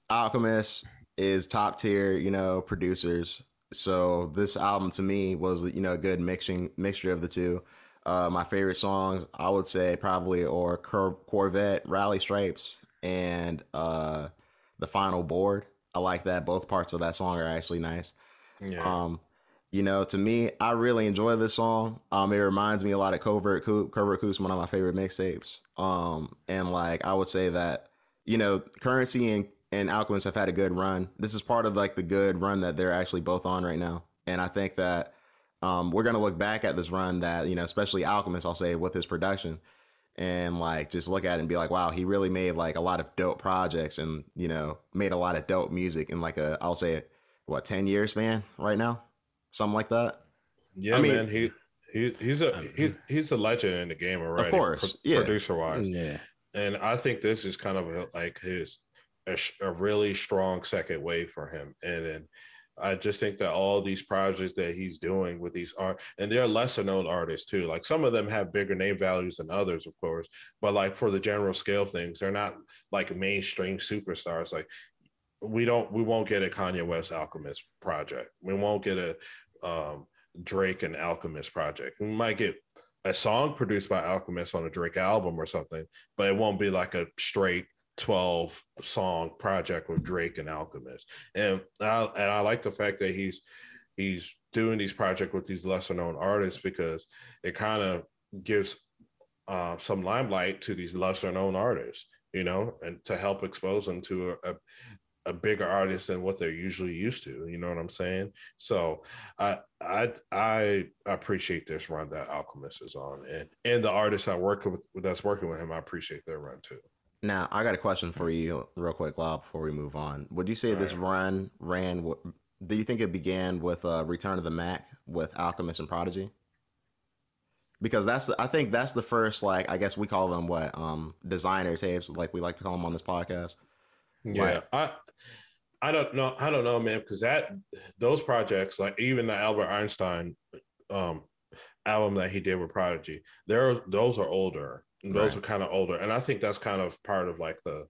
Alchemist is top tier, you know, producers. So this album to me was, you know, a good mixing mixture of the two. Uh, my favorite songs, I would say, probably or Cor- Corvette, Rally Stripes, and uh, the Final Board. I like that. Both parts of that song are actually nice. Yeah. Um, you know, to me, I really enjoy this song. Um, it reminds me a lot of Covert Coup. Covert Coup is one of my favorite mixtapes. Um, and like I would say that, you know, Curren$y and, and Alchemist have had a good run. This is part of like the good run that they're actually both on right now. And I think that um, we're gonna look back at this run that, you know, especially Alchemist, I'll say, with his production and like just look at it and be like, wow, he really made like a lot of dope projects and, you know, made a lot of dope music in like a I'll say what, ten years man, right now? something like that. Yeah, I mean, man, he he he's a he's he's a legend in the game already. Of course, pro- yeah. producer wise. Yeah, and I think this is kind of a, like his a, a, really strong second wave for him, and then. I just think that all these projects that he's doing with these art, and they're lesser known artists too. Like some of them have bigger name values than others, of course, but like for the general scale things, they're not like mainstream superstars. Like we don't, we won't get a Kanye West Alchemist project. We won't get a um, Drake and Alchemist project. We might get a song produced by Alchemist on a Drake album or something, but it won't be like a straight 12 song project with Drake and Alchemist. And I, and I like the fact that he's he's doing these projects with these lesser known artists because it kind of gives uh, some limelight to these lesser known artists, you know, and to help expose them to a, a bigger artist than what they're usually used to. You know what I'm saying? So I I I appreciate this run that Alchemist is on, and and the artists I work with that's working with him, I appreciate their run too. Now I got a question for you, real quick, Lob, before we move on. Would you say All this right. run ran? Do you think it began with uh, Return of the Mac with Alchemist and Prodigy? Because that's the, I think that's the first like I guess we call them what um designer tapes like we like to call them on this podcast. Yeah, like, I I don't know. I don't know, man, because that those projects, like even the Albert Einstein um, album that he did with Prodigy, there those are older. Those right. are kind of older, and I think that's kind of part of like the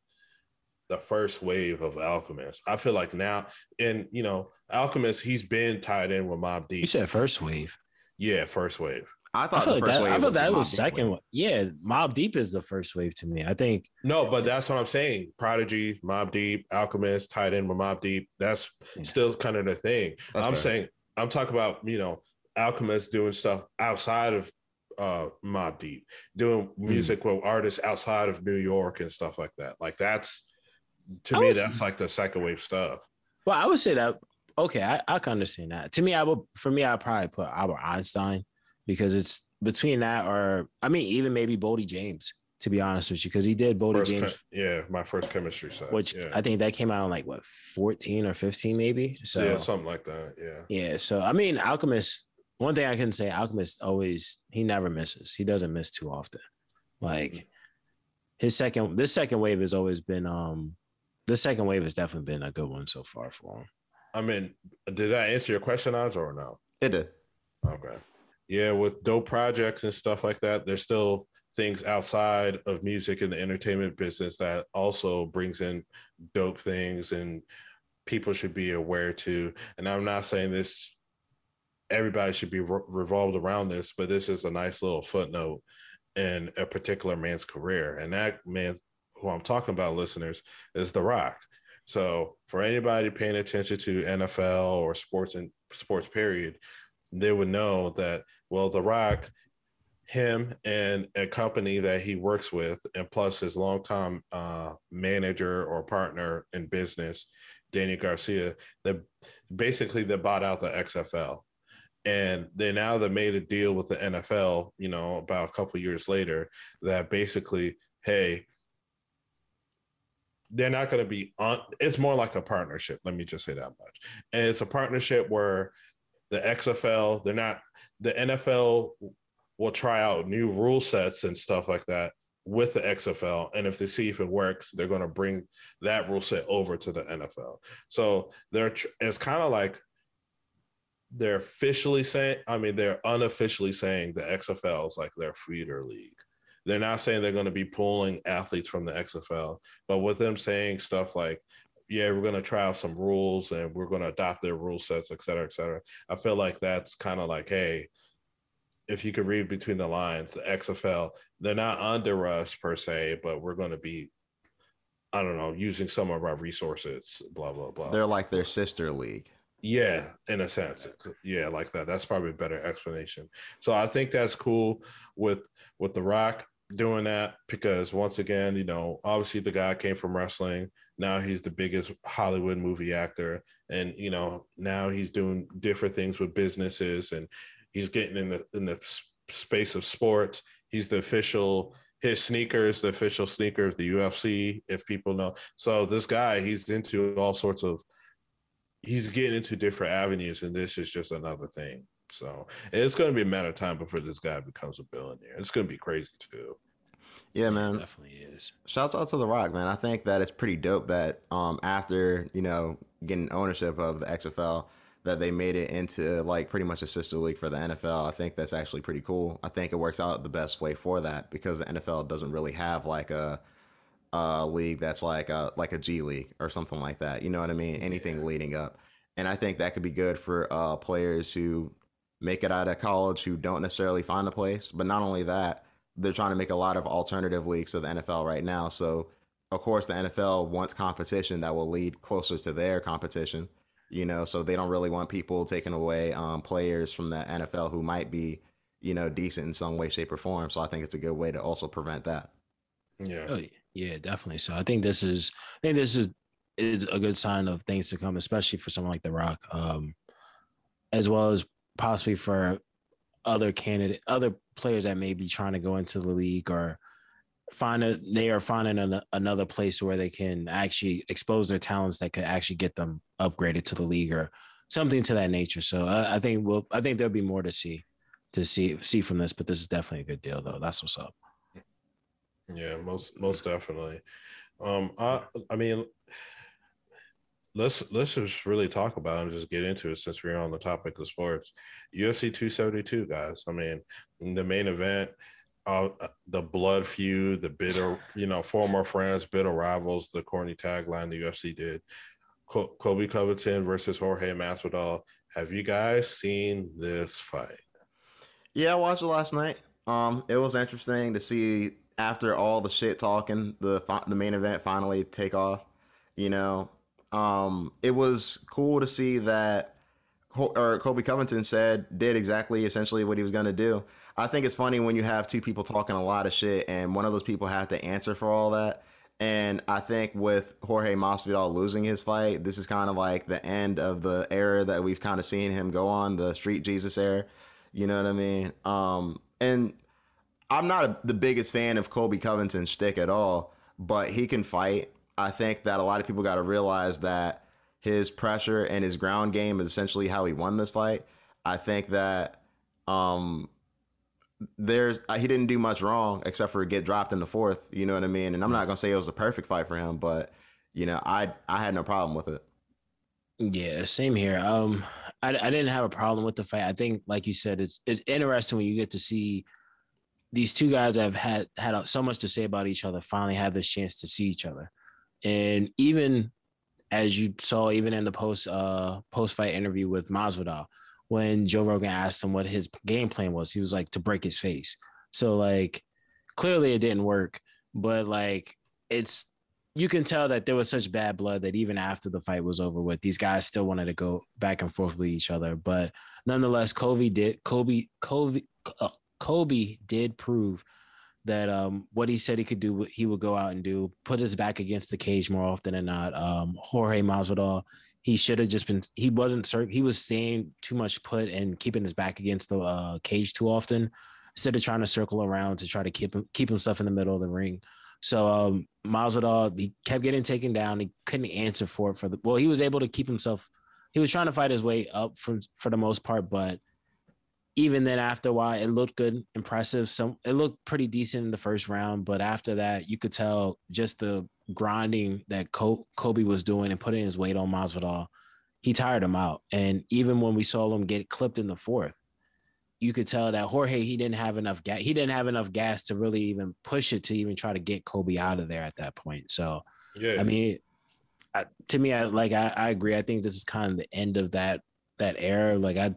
the first wave of Alchemist. I feel like now, and you know, Alchemist, he's been tied in with Mobb Deep. You said first wave. Yeah, first wave. I thought I feel like that, I thought that was second one. Yeah, Mobb Deep is the first wave to me. I think. No, but that's what I'm saying. Prodigy, Mobb Deep, Alchemist, tied in with Mobb Deep. That's yeah. still kind of the thing. That's I'm fair. saying I'm talking about you know Alchemist doing stuff outside of uh Mobb Deep, doing music mm. with artists outside of New York and stuff like that. Like that's to I me, was, that's like the second wave stuff. Well, I would say that okay, I, I can understand that. To me, I would for me, I'd probably put Albert Einstein because it's between that or I mean even maybe Boldy James to be honest with you because he did Boldy James. yeah, my first chemistry set, which yeah. I think that came out in like what fourteen or fifteen maybe. So yeah, something like that. Yeah. Yeah. So I mean, Alchemist. One thing I can say, Alchemist always he never misses. He doesn't miss too often. Like mm-hmm. his second, this second wave has always been um, the second wave has definitely been a good one so far for him. I mean, did I answer your question, Oz, or no? It did. Okay yeah, with dope projects and stuff like that, there's still things outside of music and the entertainment business that also brings in dope things and people should be aware to. And I'm not saying this everybody should be re- revolved around this, but this is a nice little footnote in a particular man's career. And that man who I'm talking about, listeners, is The Rock. So for anybody paying attention to NFL or sports and sports period, they would know that well, The Rock, him and a company that he works with, and plus his longtime uh, manager or partner in business, Daniel Garcia, that basically they bought out the XFL. And they now they made a deal with the NFL, you know, about a couple years later that basically, hey, they're not going to be on. It's more like a partnership. Let me just say that much. And it's a partnership where the XFL, they're not. The NFL will try out new rule sets and stuff like that with the XFL. And if they see if it works, they're going to bring that rule set over to the NFL. So they're it's kind of like they're officially saying, I mean, they're unofficially saying the XFL is like their feeder league. They're not saying they're going to be pulling athletes from the XFL, but with them saying stuff like, yeah, we're going to try out some rules and we're going to adopt their rule sets, et cetera, et cetera. I feel like that's kind of like, hey, if you could read between the lines, the XFL, they're not under us per se, but we're going to be, I don't know, using some of our resources, blah, blah, blah. They're like their sister league. Yeah, in a sense. Yeah, like that. That's probably a better explanation. So I think that's cool with with The Rock doing that because once again, you know, obviously the guy came from wrestling. Now he's the biggest Hollywood movie actor and you know, now he's doing different things with businesses and he's getting in the in the space of sports. He's the official his sneakers, the official sneaker of the UFC, if people know. So this guy, he's into all sorts of he's getting into different avenues, and this is just another thing. So it's going to be a matter of time before this guy becomes a billionaire. It's going to be crazy too. Yeah, man. It definitely is. Shouts out to The Rock, man. I think that it's pretty dope that um after, you know, getting ownership of the XFL, that they made it into like pretty much a sister league for the NFL. I think that's actually pretty cool. I think it works out the best way for that because the NFL doesn't really have like a uh, league that's like a like a G League or something like that. You know what I mean? Anything yeah. leading up, and I think that could be good for uh, players who make it out of college who don't necessarily find a place. But not only that, they're trying to make a lot of alternative leagues to the NFL right now. So of course, the NFL wants competition that will lead closer to their competition. You know, so they don't really want people taking away um, players from the NFL who might be, you know, decent in some way, shape, or form. So I think it's a good way to also prevent that. Yeah. Oh, yeah, definitely. So I think this is I think this is is a good sign of things to come, especially for someone like The Rock, um, as well as possibly for other candidate, other players that may be trying to go into the league or find a they are finding an, another place where they can actually expose their talents that could actually get them upgraded to the league or something to that nature. So I, I think we'll I think there'll be more to see to see see from this, but this is definitely a good deal though. That's what's up. Yeah, most most definitely. Um, I I mean, let's let's just really talk about it and just get into it since we're on the topic of sports. UFC 272, guys. I mean, the main event, uh, the blood feud, the bitter, you know, former friends, bitter rivals, the corny tagline the UFC did. Colby Covington versus Jorge Masvidal. Have you guys seen this fight? Yeah, I watched it last night. Um, it was interesting to see after all the shit talking, the the main event finally take off. You know, um, it was cool to see that or Colby Covington said did exactly essentially what he was going to do. I think it's funny when you have two people talking a lot of shit and one of those people have to answer for all that. And I think with Jorge Masvidal losing his fight, this is kind of like the end of the era that we've kind of seen him go on, the Street Jesus era. You know what I mean? Um, and I'm not a, the biggest fan of Colby Covington's shtick at all, but he can fight. I think that a lot of people got to realize that his pressure and his ground game is essentially how he won this fight. I think that um, there's he didn't do much wrong except for get dropped in the fourth. You know what I mean? And I'm not gonna say it was a perfect fight for him, but you know, I I had no problem with it. Yeah, same here. Um, I I didn't have a problem with the fight. I think, like you said, it's it's interesting when you get to see these two guys have had had so much to say about each other finally have this chance to see each other. And even as you saw even in the post uh post fight interview with Masvidal when Joe Rogan asked him what his game plan was he was like to break his face. So like clearly it didn't work but like it's you can tell that there was such bad blood that even after the fight was over with these guys still wanted to go back and forth with each other. But nonetheless Colby did Colby Colby uh, Colby did prove that um, what he said he could do, he would go out and do, put his back against the cage more often than not. Um, Jorge Masvidal, he should have just been. He wasn't. He was staying too much put and keeping his back against the uh, cage too often, instead of trying to circle around to try to keep him keep himself in the middle of the ring. So um, Masvidal, he kept getting taken down. He couldn't answer for it for the. Well, he was able to keep himself. He was trying to fight his way up for for the most part, but even then, after a while, it looked good, impressive. Some it looked pretty decent in the first round, but after that, you could tell just the grinding that Colby was doing and putting his weight on Masvidal. He tired him out, and even when we saw him get clipped in the fourth, you could tell that Jorge he didn't have enough gas. He didn't have enough gas to really even push it to even try to get Colby out of there at that point. So, yeah, I mean, I, to me, I like I, I agree. I think this is kind of the end of that that era. Like I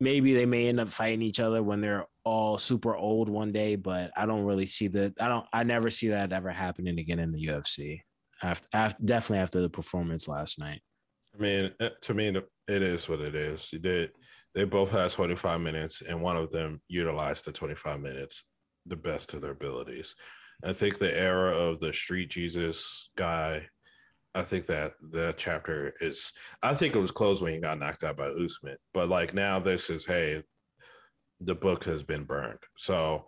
maybe they may end up fighting each other when they're all super old one day, but I don't really see that. I don't. I never see that ever happening again in the UFC. After, after definitely after the performance last night. I mean, uh, to me, it is what it is. They did. they both had 25 minutes, and one of them utilized the 25 minutes the best of their abilities. I think the era of the Street Jesus guy I think that the chapter is. I think it was closed when he got knocked out by Usman, but like now this is hey, the book has been burned. So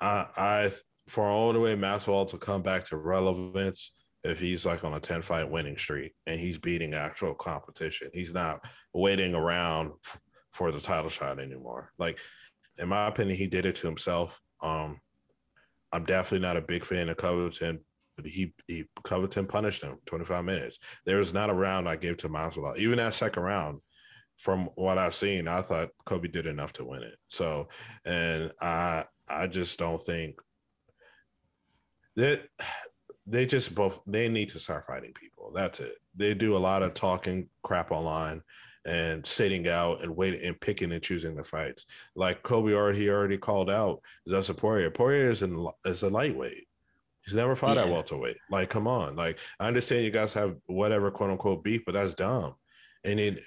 I, I for only way Masvidal to come back to relevance if he's like on a 10 fight winning streak and he's beating actual competition. He's not waiting around f- for the title shot anymore. Like in my opinion, he did it to himself. Um, I'm definitely not a big fan of Covington, he he Covington punished him 25 minutes. There was not a round I gave to Masvidal. Even that second round, from what I've seen, I thought Colby did enough to win it. So, and I I just don't think that they just both they need to start fighting people. That's it. They do a lot of talking crap online and sitting out and waiting and picking and choosing the fights. Like Colby already already called out Dustin Poirier. Poirier is in, is a lightweight. He's never fought yeah. at welterweight. Like, come on. Like, I understand you guys have whatever quote unquote beef, but that's dumb. And it,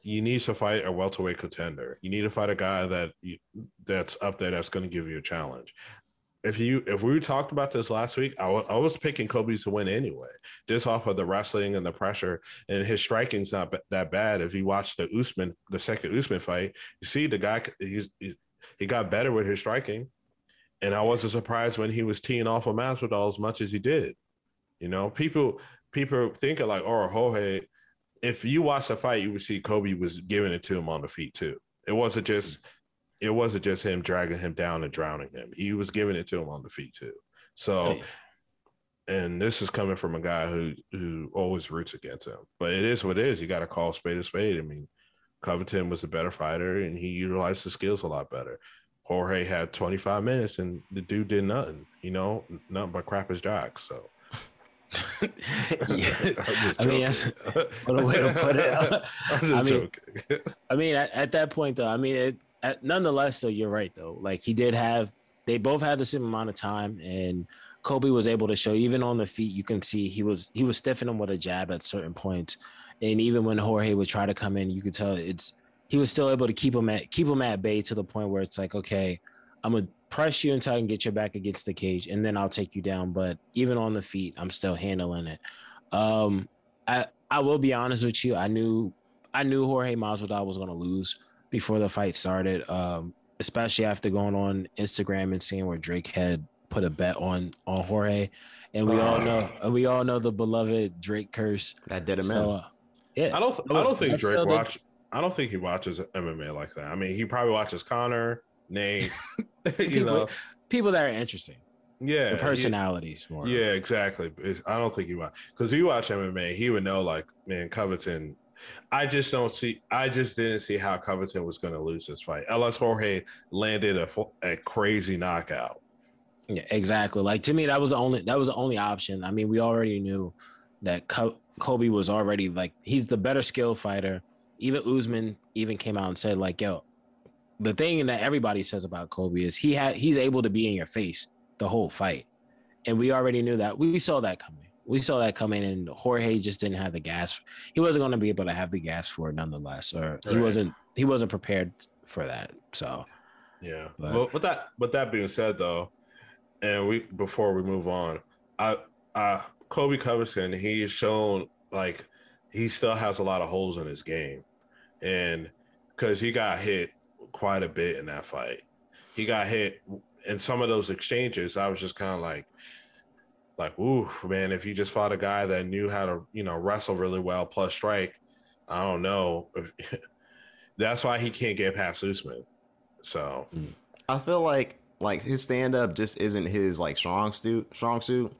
you need to fight a welterweight contender. You need to fight a guy that you, that's up there that's going to give you a challenge. If you if we talked about this last week, I, w- I was picking Colby to win anyway, just off of the wrestling and the pressure. And his striking's not b- that bad. If you watch the Usman, the second Usman fight, you see the guy he's he, he got better with his striking and I wasn't surprised when he was teeing off of Masvidal as much as he did. You know, people people thinking like, oh, Jorge. If you watch the fight, you would see Colby was giving it to him on the feet too. It wasn't just it wasn't just him dragging him down and drowning him. He was giving it to him on the feet too. So, and this is coming from a guy who who always roots against him. But it is what it is. You got to call spade a spade. I mean, Covington was a better fighter, and he utilized his skills a lot better. Jorge had 25 minutes and the dude did nothing, you know, nothing but crap his jocks. So, [laughs] yeah, [laughs] I mean, that's [laughs] what a way to put it. I'm just I mean, joking. I mean, at, at, that point, though, I mean, it, at, nonetheless, though, you're right, though. Like, he did have, they both had the same amount of time, and Colby was able to show, even on the feet, you can see he was he was stiffing him with a jab at certain points, and even when Jorge would try to come in, you could tell it's he was still able to keep him at keep him at bay to the point where it's like, okay, I'm gonna press you until I can get your back against the cage, and then I'll take you down. But even on the feet, I'm still handling it. Um, I I will be honest with you. I knew I knew Jorge Masvidal was gonna lose before the fight started. Um, especially after going on Instagram and seeing where Drake had put a bet on on Jorge, and we all know [sighs] we all know the beloved Drake curse that did him so, in. Uh, yeah, I don't I don't think Drake watched. I don't think he watches MMA like that. I mean, he probably watches Conor, Nate, [laughs] [laughs] you people, know, people that are interesting. Yeah, the personalities he, more. Yeah, exactly. It's, I don't think he watch because you watch MMA, he would know like, man, Covington. I just don't see. I just didn't see how Covington was going to lose this fight unless Jorge landed a, a crazy knockout. Yeah, exactly. Like to me, that was the only that was the only option. I mean, we already knew that Colby was already like he's the better skill fighter even Usman even came out and said like, "Yo, the thing that everybody says about Colby is he had he's able to be in your face the whole fight, and we already knew that. We saw that coming. We saw that coming, and Jorge just didn't have the gas. He wasn't going to be able to have the gas for it, nonetheless, or right. he wasn't he wasn't prepared for that. So, yeah. But, well, with that with that being said, though, and we before we move on, I I Colby Covington, he's shown like he still has a lot of holes in his game, and because he got hit quite a bit in that fight, he got hit in some of those exchanges. I was just kind of like, like, ooh, man, if you just fought a guy that knew how to, you know, wrestle really well plus strike, I don't know. [laughs] That's why he can't get past Usman. So I feel like like his stand up just isn't his like strong suit. Strong suit.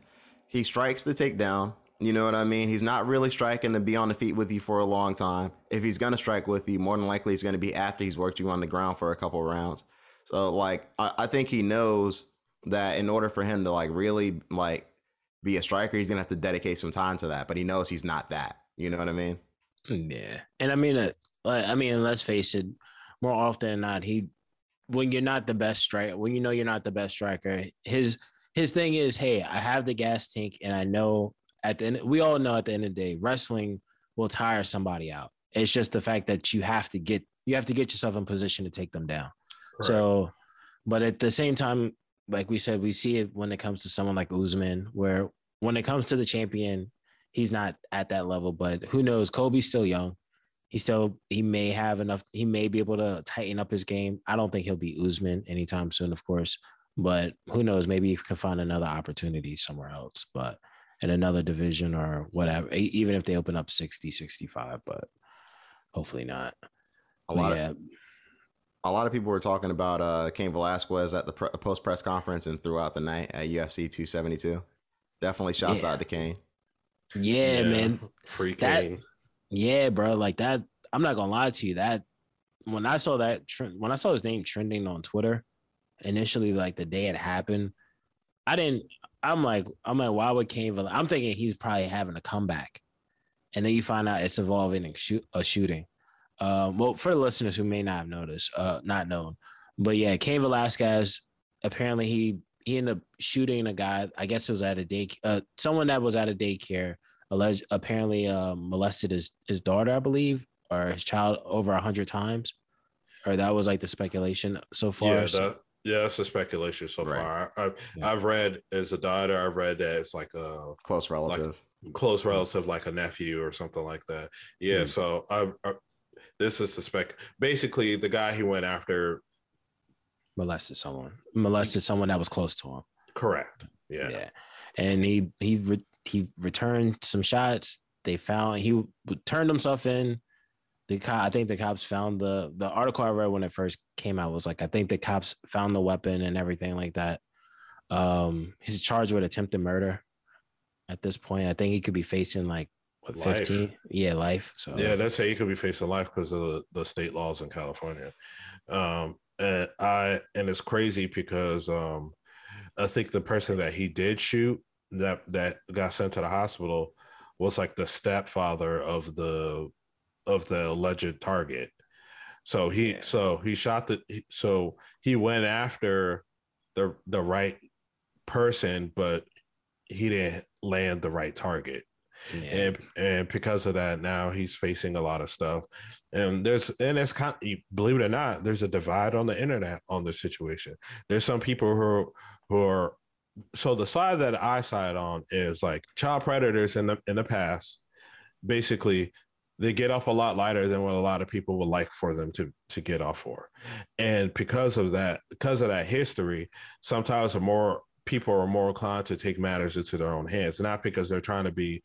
He strikes the takedown. You know what I mean? He's not really striking to be on the feet with you for a long time. If he's gonna strike with you, more than likely he's gonna be after he's worked you on the ground for a couple rounds. So like I, I think he knows that in order for him to like really like be a striker, he's gonna have to dedicate some time to that. But he knows he's not that. You know what I mean? Yeah, and I mean, uh, I mean, let's face it. More often than not, he when you're not the best striker, when you know you're not the best striker, his his thing is, hey, I have the gas tank, and I know at the end, we all know at the end of the day, wrestling will tire somebody out. It's just the fact that you have to get you have to get yourself in position to take them down. Correct. So, but at the same time, like we said, we see it when it comes to someone like Usman, where when it comes to the champion, he's not at that level. But who knows? Colby's still young. He still he may have enough. He may be able to tighten up his game. I don't think he'll be Usman anytime soon, of course. But who knows? Maybe he can find another opportunity somewhere else. But in another division or whatever, even if they open up 60, 65, but hopefully not. A lot yeah. of a lot of people were talking about uh Cain Velasquez at the pre- post press conference and throughout the night at UFC 272. Definitely shouts yeah. out to Cain. Yeah, yeah, man. Free Cain. Yeah, bro. Like that. I'm not gonna lie to you. That when I saw that when I saw his name trending on Twitter, initially, like the day it happened, I didn't. I'm like, I'm like, why would Cain? I'm thinking he's probably having a comeback, and then you find out it's involving a, shoot, a shooting. Uh, well, for the listeners who may not have noticed, uh, not known, but yeah, Cain Velasquez. Apparently, he he ended up shooting a guy. I guess it was at a day, uh, someone that was at a daycare. Alleged, apparently, uh, molested his his daughter, I believe, or his child over a hundred times, or that was like the speculation so far. Yeah, that, yeah, that's a speculation so right. far. I, have yeah. I've read as a daughter, I've read that it's like a close relative, like close relative, like a nephew or something like that. Yeah. Mm. So I, I, this is the spec. Basically, the guy he went after molested someone, molested someone that was close to him. Correct. Yeah. Yeah. And he he re- he returned some shots. They found he turned himself in the I think the cops found the the article I read when it first came out was like I think the cops found the weapon and everything like that. Um, he's charged with attempted murder at this point. I think he could be facing like what 15 yeah life so yeah that's how he could be facing life because of the, the state laws in california um and i and it's crazy because um i think the person that he did shoot that that got sent to the hospital was like the stepfather of the of the alleged target. So he yeah. so he shot the so he went after the the right person, but he didn't land the right target. Yeah. And and because of that, now he's facing a lot of stuff. And there's and it's kind of, believe it or not, there's a divide on the internet on this situation. There's some people who who are so the side that I side on is like child predators in the in the past basically they get off a lot lighter than what a lot of people would like for them to to get off for. And because of that because of that history sometimes more people are more inclined to take matters into their own hands not because they're trying to be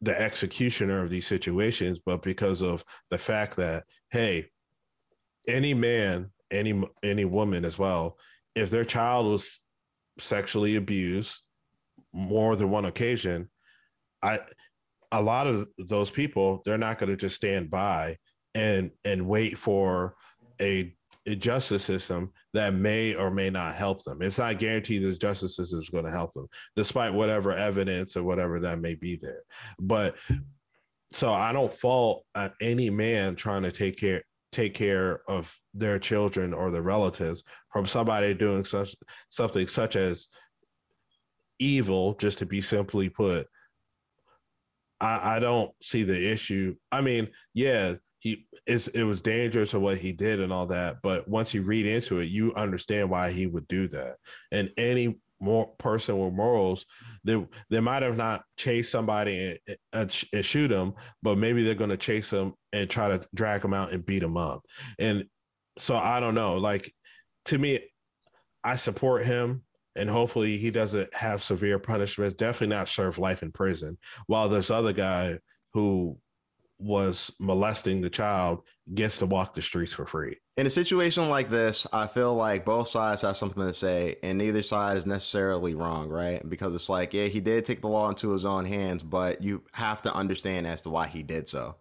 the executioner of these situations but because of the fact that hey any man any any woman as well if their child was sexually abused more than one occasion i a lot of those people they're not going to just stand by and and wait for a, a, justice system that may or may not help them. It's not guaranteed the justice system is going to help them despite whatever evidence or whatever that may be there. But so i don't fault uh, any man trying to take care take care of their children or their relatives from somebody doing such something such as evil just to be simply put I, I don't see the issue. I mean, yeah, he it was dangerous of what he did and all that, but once you read into it, you understand why he would do that. And any more person with morals, they they might have not chased somebody and, and, and shoot them, but maybe they're going to chase them and try to drag them out and beat them up. And so I don't know. Like to me, I support him and hopefully he doesn't have severe punishments. Definitely not serve life in prison. While this other guy who was molesting the child gets to walk the streets for free. In a situation like this, I feel like both sides have something to say, and neither side is necessarily wrong, right? Because it's like, yeah, he did take the law into his own hands, but you have to understand as to why he did so.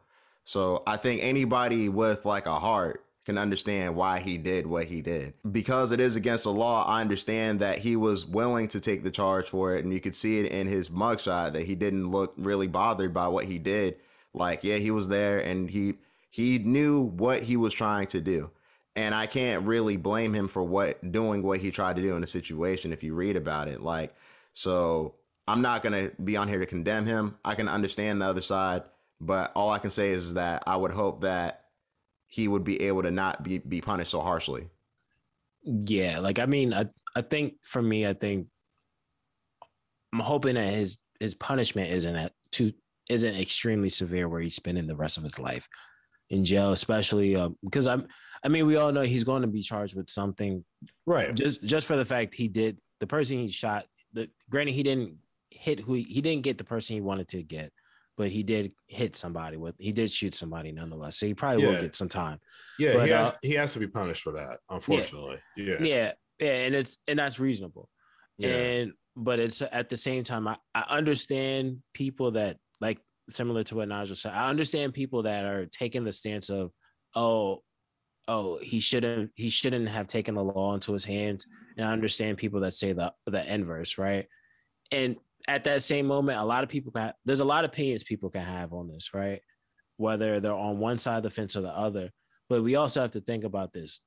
So I think anybody with like a heart can understand why he did what he did. Because it is against the law, I understand that he was willing to take the charge for it. And you could see it in his mugshot that he didn't look really bothered by what he did. Like, yeah, he was there and he he knew what he was trying to do. And I can't really blame him for what doing what he tried to do in the situation if you read about it. Like, so I'm not gonna be on here to condemn him. I can understand the other side, but all I can say is that I would hope that he would be able to not be be punished so harshly. Yeah, like I mean, I I think for me, I think I'm hoping that his his punishment isn't at too isn't extremely severe where he's spending the rest of his life in jail, especially uh, because I'm I mean, we all know he's going to be charged with something, right? Just just for the fact he did the person he shot. The granted, he didn't hit who he, he didn't get the person he wanted to get, but he did hit somebody with he did shoot somebody nonetheless. So he probably yeah. will get some time. Yeah, but, he, has, uh, he has to be punished for that, unfortunately. Yeah. yeah. Yeah. Yeah. And it's and that's reasonable. Yeah. And but it's at the same time, I, I understand people that like similar to what Nigel said. I understand people that are taking the stance of, oh, oh, he shouldn't he shouldn't have taken the law into his hands. And I understand people that say the the inverse, right? And at that same moment, a lot of people there's a lot of opinions people can have on this, right? Whether they're on one side of the fence or the other. But we also have to think about this.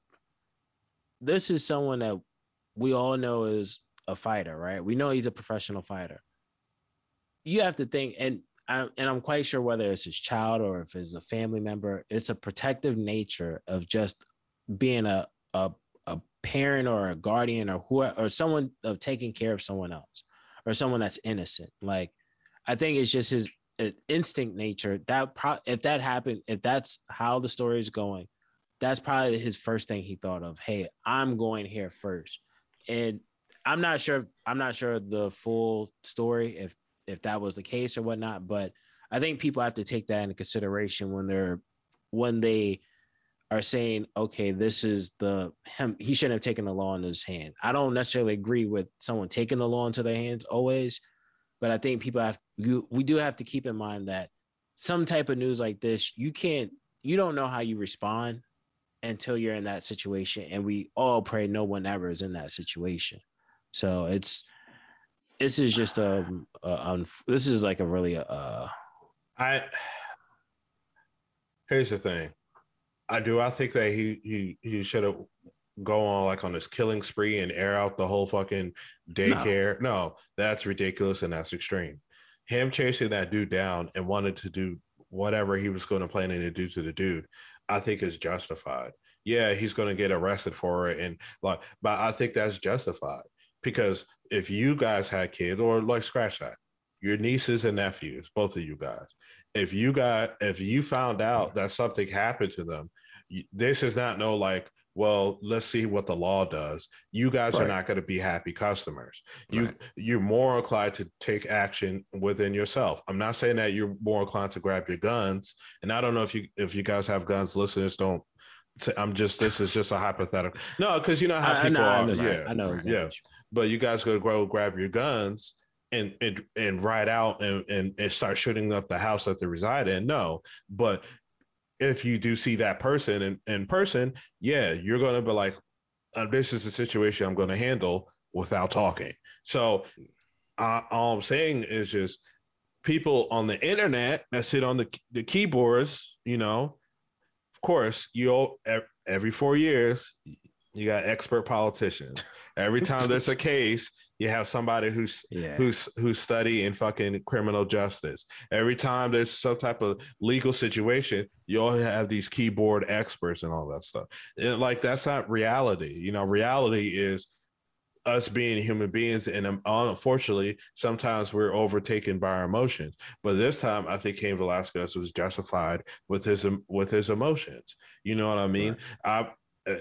This is someone that we all know is a fighter, right? We know he's a professional fighter. You have to think, and I, and I'm quite sure whether it's his child or if it's a family member, it's a protective nature of just being a a, a parent or a guardian or who or someone of taking care of someone else or someone that's innocent. Like, I think it's just his uh, instinct nature that pro- if that happened, if that's how the story is going, that's probably his first thing he thought of. Hey, I'm going here first, and I'm not sure. I'm not sure the full story if if that was the case or whatnot, but I think people have to take that into consideration when they're when they are saying, okay, this is the him. He shouldn't have taken the law in his hand. I don't necessarily agree with someone taking the law into their hands always, but I think people have you. We do have to keep in mind that some type of news like this, you can't, you don't know how you respond until you're in that situation, and we all pray no one ever is in that situation. So it's this is just a, a um, this is like a really uh I here's the thing I do. I think that he he he should have go on like on this killing spree and air out the whole fucking daycare. No. no, that's ridiculous and that's extreme. Him chasing that dude down and wanted to do whatever he was going to plan to do to the dude, I think is justified. Yeah, he's going to get arrested for it, and like, but I think that's justified because if you guys had kids or like scratch that, your nieces and nephews, both of you guys, if you got if you found out that something happened to them this is not no like well let's see what the law does you guys right. are not going to be happy customers you right. you're more inclined to take action within yourself i'm not saying that you're more inclined to grab your guns and i don't know if you if you guys have guns listeners don't say, i'm just this is just a hypothetical no because you know how people I know, are yeah i know exactly. yeah but you guys go to go grab your guns and and and ride out and, and and start shooting up the house that they reside in. No, but if you do see that person in, in person, yeah, you're gonna be like, uh, this is a situation I'm gonna handle without talking. So uh, all I'm saying is just people on the internet that sit on the the keyboards, you know, of course, you every four years you got expert politicians. Every time there's a case, you have somebody who's yeah. who's who's studying fucking criminal justice. Every time there's some type of legal situation, you all have these keyboard experts and all that stuff. And like that's not reality. You know, reality is us being human beings, and um, unfortunately, sometimes we're overtaken by our emotions. But this time, I think Cain Velasquez was justified with his with his emotions. You know what I mean? Right. I uh,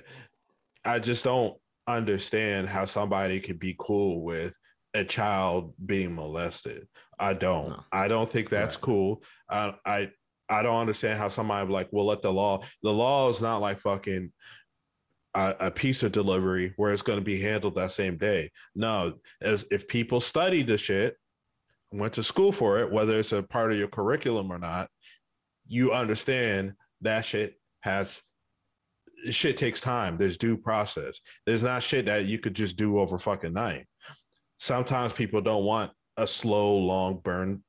I just don't understand how somebody could be cool with a child being molested. I don't. No. I don't think that's right. cool. I I I don't understand how somebody like will let the law. The law is not like fucking a, a piece of delivery where it's going to be handled that same day. No, as if people study the shit, went to school for it, whether it's a part of your curriculum or not, you understand that shit has shit takes time. There's due process. There's not shit that you could just do over fucking night. Sometimes people don't want a slow, long burn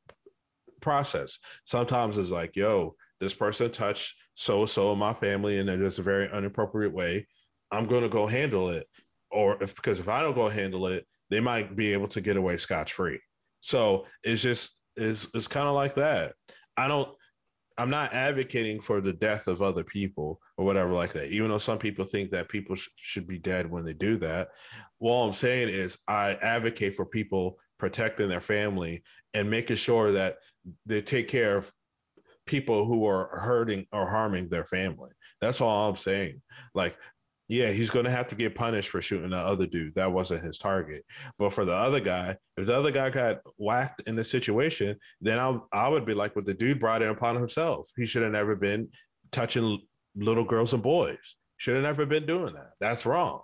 process. Sometimes it's like, yo, this person touched so so in my family in just a very inappropriate way. I'm to go handle it. Or if because if I don't go handle it, they might be able to get away scotch free. So it's just it's it's kind of like that. I don't I'm not advocating for the death of other people or whatever like that. Even though some people think that people sh- should be dead when they do that, all I'm saying is I advocate for people protecting their family and making sure that they take care of people who are hurting or harming their family. That's all I'm saying. Like yeah, he's going to have to get punished for shooting the other dude. That wasn't his target. But for the other guy, if the other guy got whacked in the situation, then I, I would be like, what the dude brought it upon himself. He should have never been touching little girls and boys. Should have never been doing that. That's wrong.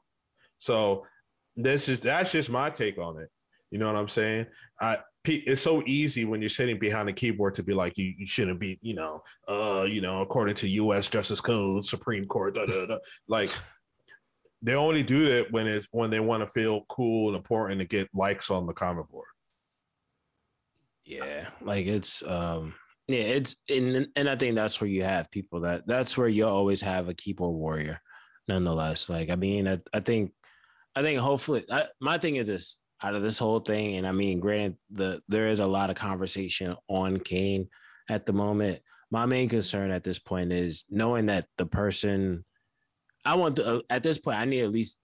So this is that's just my take on it. You know what I'm saying? I it's so easy when you're sitting behind a keyboard to be like you, you shouldn't be you know uh you know according to U.S. Justice Code, Supreme Court, da, da, da. like they only do it when it's when they want to feel cool and important to get likes on the comment board. Yeah, like it's um yeah, it's and and I think that's where you have people that that's where you always have a keyboard warrior, nonetheless. Like I mean, I, I think I think hopefully I, my thing is this out of this whole thing, and I mean, granted, the there is a lot of conversation on Cain at the moment. My main concern at this point is knowing that the person I want to, uh, at this point, I need at least,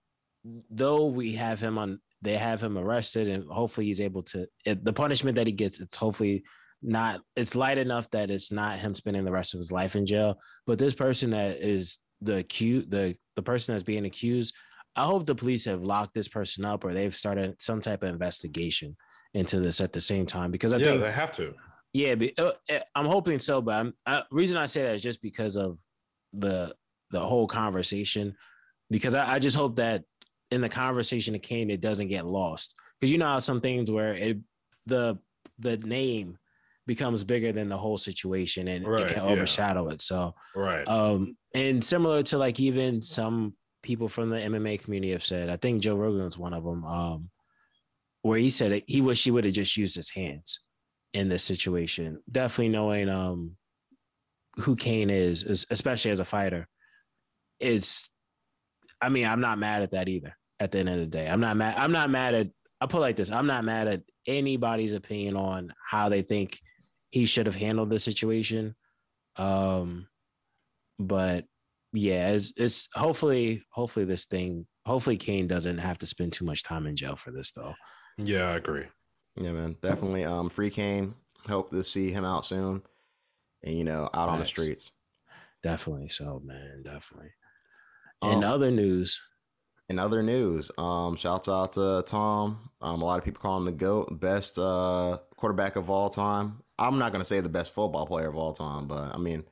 though we have him on, they have him arrested, and hopefully he's able to. It, the punishment that he gets, it's hopefully not. It's light enough that it's not him spending the rest of his life in jail. But this person that is the accused, the the person that's being accused, I hope the police have locked this person up or they've started some type of investigation into this at the same time because I yeah, think they have to. Yeah, but, uh, eh, I'm hoping so. But I'm, uh, reason I say that is just because of the the whole conversation because I, I just hope that in the conversation of Cain, it doesn't get lost because you know how some things where it the the name becomes bigger than the whole situation and right, it can overshadow yeah. it. So right. Um and similar to like even some people from the MMA community have said, I think Joe Rogan Rogan's one of them, um, where he said it, he wish he would have just used his hands in this situation. Definitely knowing um who Cain is, especially as a fighter it's I mean, I'm not mad at that either. At the end of the day, I'm not mad. I'm not mad at. I put like this. I'm not mad at anybody's opinion on how they think he should have handled the situation. Um, but yeah, it's, it's hopefully hopefully this thing. Hopefully, Cain doesn't have to spend too much time in jail for this, though. Yeah, I agree. Yeah, man, definitely. Um, free Cain. Hope to see him out soon, and you know, out nice. on the streets. Definitely so, man. Definitely. In um, other news, in other news, um, shouts out to Tom. Um, a lot of people call him the GOAT, best uh, quarterback of all time. I'm not gonna say the best football player of all time, but I mean,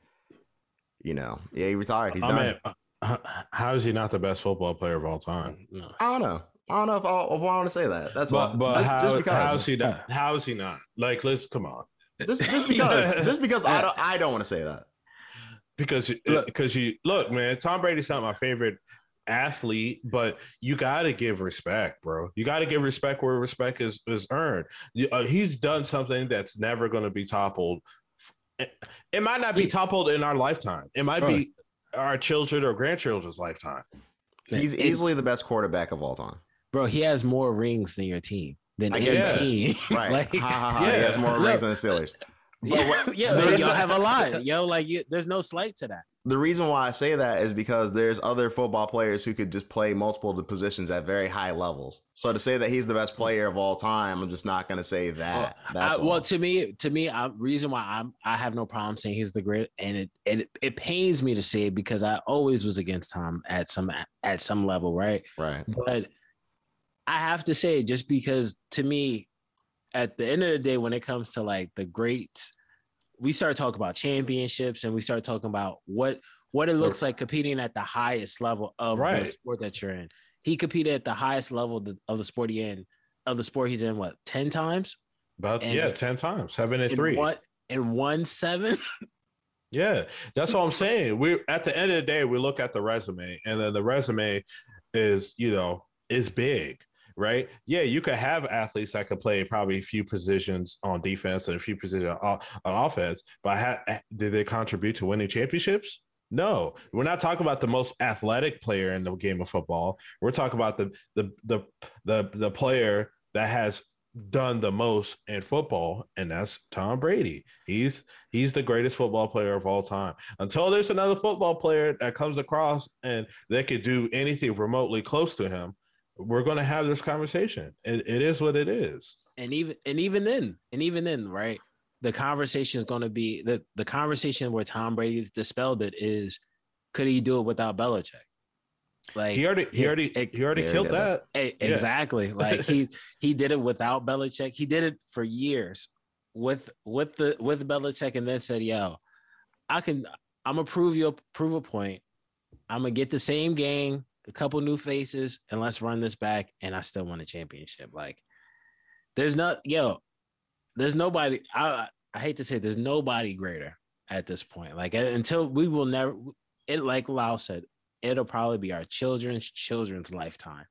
you know, yeah, he retired. He's I done. Mean, [laughs] how is he not the best football player of all time? No. I don't know. I don't know if I, if I want to say that. That's but, all. But just, how, just because. how is he not? How is he not? Like, let's come on. Just, just because. [laughs] just because I don't. I don't want to say that because because you look, man. Tom Brady's not my favorite athlete, but you got to give respect, bro. You got to give respect where respect is is earned. Uh, he's done something that's never going to be toppled. It might not be toppled in our lifetime. It might be our children or grandchildren's lifetime. He's it, easily the best quarterback of all time, bro. He has more rings than your team. Than any yeah. team, [laughs] right? like, ha, ha, ha. Yeah. He has more rings than the Steelers. Yeah, [laughs] yeah y'all have a lot, [laughs] yo. Like, you, there's no slight to that. the reason why I say that is because there's other football players who could just play multiple positions at very high levels. So to say that he's the best player of all time, I'm just not going to say that. Well, I, well, to me, to me, I, reason why I'm I have no problem saying he's the great, and it, it it pains me to say it because I always was against Tom at some at some level, right? Right. But I have to say, just because to me, at the end of the day, when it comes to like the greats we start talking about championships and we start talking about what what it looks like competing at the highest level of right. the sport that you're in. He competed at the highest level of the, of the sport he in of the sport he's in. What ten times? About and yeah, ten times, seven and three. What in one seven? [laughs] yeah, that's what I'm saying. We at the end of the day, we look at the resume, and then the resume is you know is big right? Yeah, you could have athletes that could play probably a few positions on defense and a few positions on, on offense, but ha- eh, did they contribute to winning championships? No, we're not talking about the most athletic player in the game of football. We're talking about the the the the, the player that has done the most in football, and that's Tom Brady. He's he's the greatest football player of all time. Until there's another football player that comes across and they could do anything remotely close to him, we're going to have this conversation. It, it is what it is. And even and even then, and even then, right? The conversation is going to be the the conversation where Tom Brady's dispelled it is, could he do it without Belichick? Like he already he already he already killed that. Exactly. Yeah. [laughs] like he he did it without Belichick. He did it for years with with the with Belichick, and then said, "Yo, I can. I'm gonna prove you prove a point. I'm gonna get the same game a couple new faces, and let's run this back. And I still won a championship. Like, there's not, yo, there's nobody. I I hate to say, there's nobody greater at this point. Like until we will never. It like Lau said, it'll probably be our children's children's lifetime.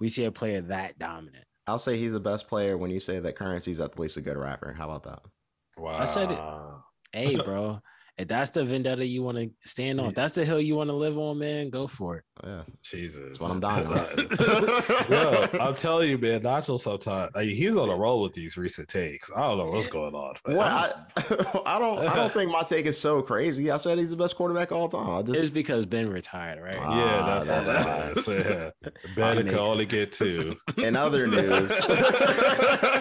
We see a player that dominant. I'll say he's the best player when you say that Curren$y's at least a good rapper. How about that? Wow. I said it. Hey, bro. If that's the vendetta you want to stand on, yeah. if that's the hill you want to live on, man, go for it. Yeah, Jesus, that's what I'm dying on. [laughs] [laughs] Yo, I'm telling you, man, Nacho sometimes like, he's on a roll with these recent takes. I don't know what's going on. Well, I, [laughs] I, don't, I don't think my take is so crazy. I said he's the best quarterback all time. I just, it's because Ben retired, right? Ah, yeah, that's, that's, that's what it is. Yeah. Ben can only get two. In other news,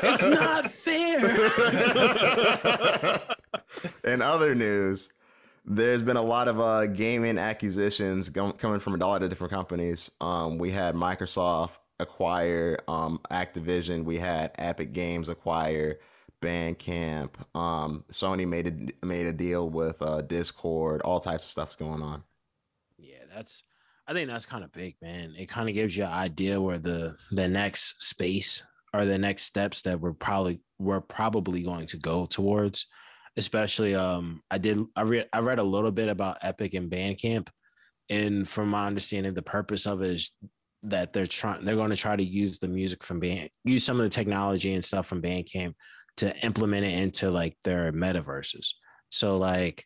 it's not fair. [laughs] In other news, there's been a lot of uh, gaming acquisitions coming from a lot of different companies. Um, we had Microsoft acquire um, Activision. We had Epic Games acquire Bandcamp. Um, Sony made a made a deal with uh, Discord. All types of stuff's going on. Yeah, that's. I think that's kind of big, man. It kind of gives you an idea where the the next space or the next steps that we're probably we're probably going to go towards especially um I did I read I read a little bit about Epic and Bandcamp and from my understanding the purpose of it is that they're trying they're going to try to use the music from band use some of the technology and stuff from Bandcamp to implement it into like their metaverses. So like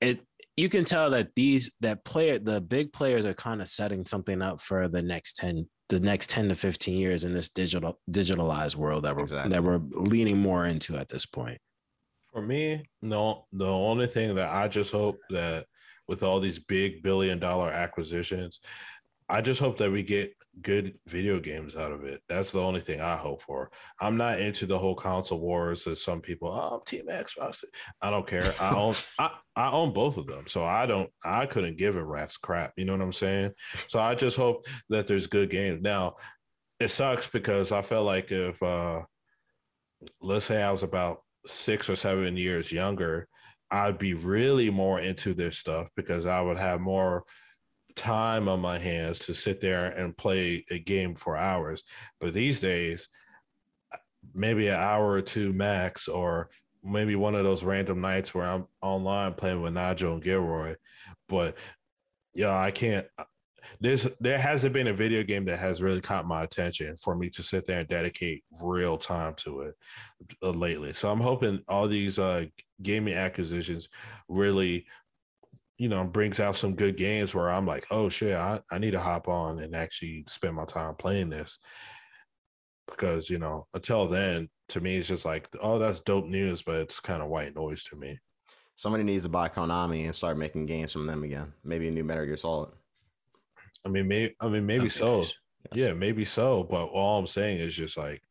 it you can tell that these that player the big players are kind of setting something up for the next 10 the next 10 to 15 years in this digital digitalized world that we're exactly. that we're leaning more into at this point. For me, no, the only thing that I just hope that with all these big billion dollar acquisitions, I just hope that we get good video games out of it. That's the only thing I hope for. I'm not into the whole console wars as some people. Oh, I'm Team Xbox. I don't care. I own [laughs] I, I own both of them, so I don't. I couldn't give a rat's crap. You know what I'm saying? So I just hope that there's good games. Now, it sucks because I felt like if uh let's say I was about six or seven years younger, I'd be really more into this stuff because I would have more time on my hands to sit there and play a game for hours. But these days, maybe an hour or two max, or maybe one of those random nights where I'm online playing with Nigel and Gilroy. But yeah, I can't there's there hasn't been a video game that has really caught my attention for me to sit there and dedicate real time to it uh, lately. So I'm hoping all these uh, gaming acquisitions really you know brings out some good games where I'm like, oh shit, I, I need to hop on and actually spend my time playing this. Because, you know, until then, to me it's just like, oh, that's dope news, but it's kind of white noise to me. Somebody needs to buy Konami and start making games from them again. Maybe a new Metal Gear Solid. I mean, maybe I mean maybe Okay, so. nice. Yeah, maybe so. But all I'm saying is just like,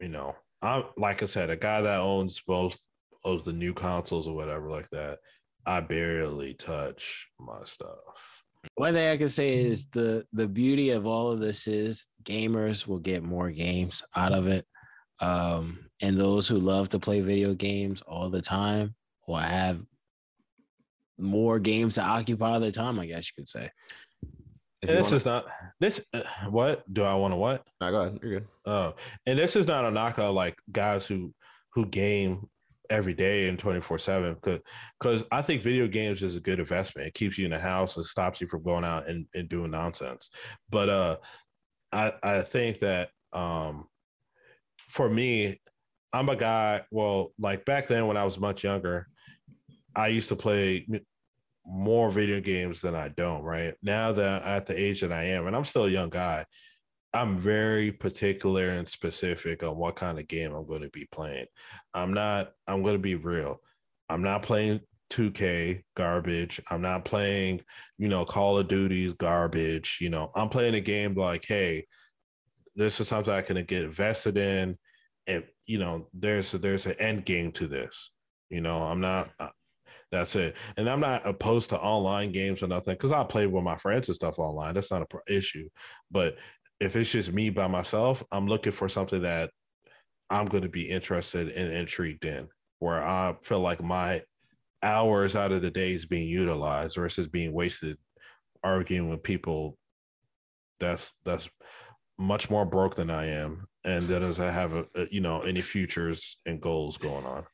you know, I'm like I said, a guy that owns both of the new consoles or whatever like that. I barely touch my stuff. One thing I can say is the the beauty of all of this is gamers will get more games out of it, um, and those who love to play video games all the time will have more games to occupy their time. I guess you could say. If you this wanna- is not this. Uh, what do I want to what? no, go ahead. You're good. Oh, and this is not a knock on like guys who who game every day and 24 7 because because I think video games is a good investment. It keeps you in the house and stops you from going out and, and doing nonsense. But uh I I think that um for me, I'm a guy, well, like back then when I was much younger, I used to play m- more video games than I don't, right? Now that at the age that I am, and I'm still a young guy, I'm very particular and specific on what kind of game I'm going to be playing. I'm not, I'm going to be real. I'm not playing 2K garbage. I'm not playing, you know, Call of Duty's garbage. You know, I'm playing a game like, hey, this is something I can get invested in. And, you know, there's, there's an end game to this. You know, I'm not, that's it. And I'm not opposed to online games or nothing because I play with my friends and stuff online. That's not a pro- issue. But if it's just me by myself, I'm looking for something that I'm going to be interested and intrigued in, where I feel like my hours out of the day is being utilized versus being wasted arguing with people that's that's much more broke than I am and that doesn't have a, a you know any futures and goals going on.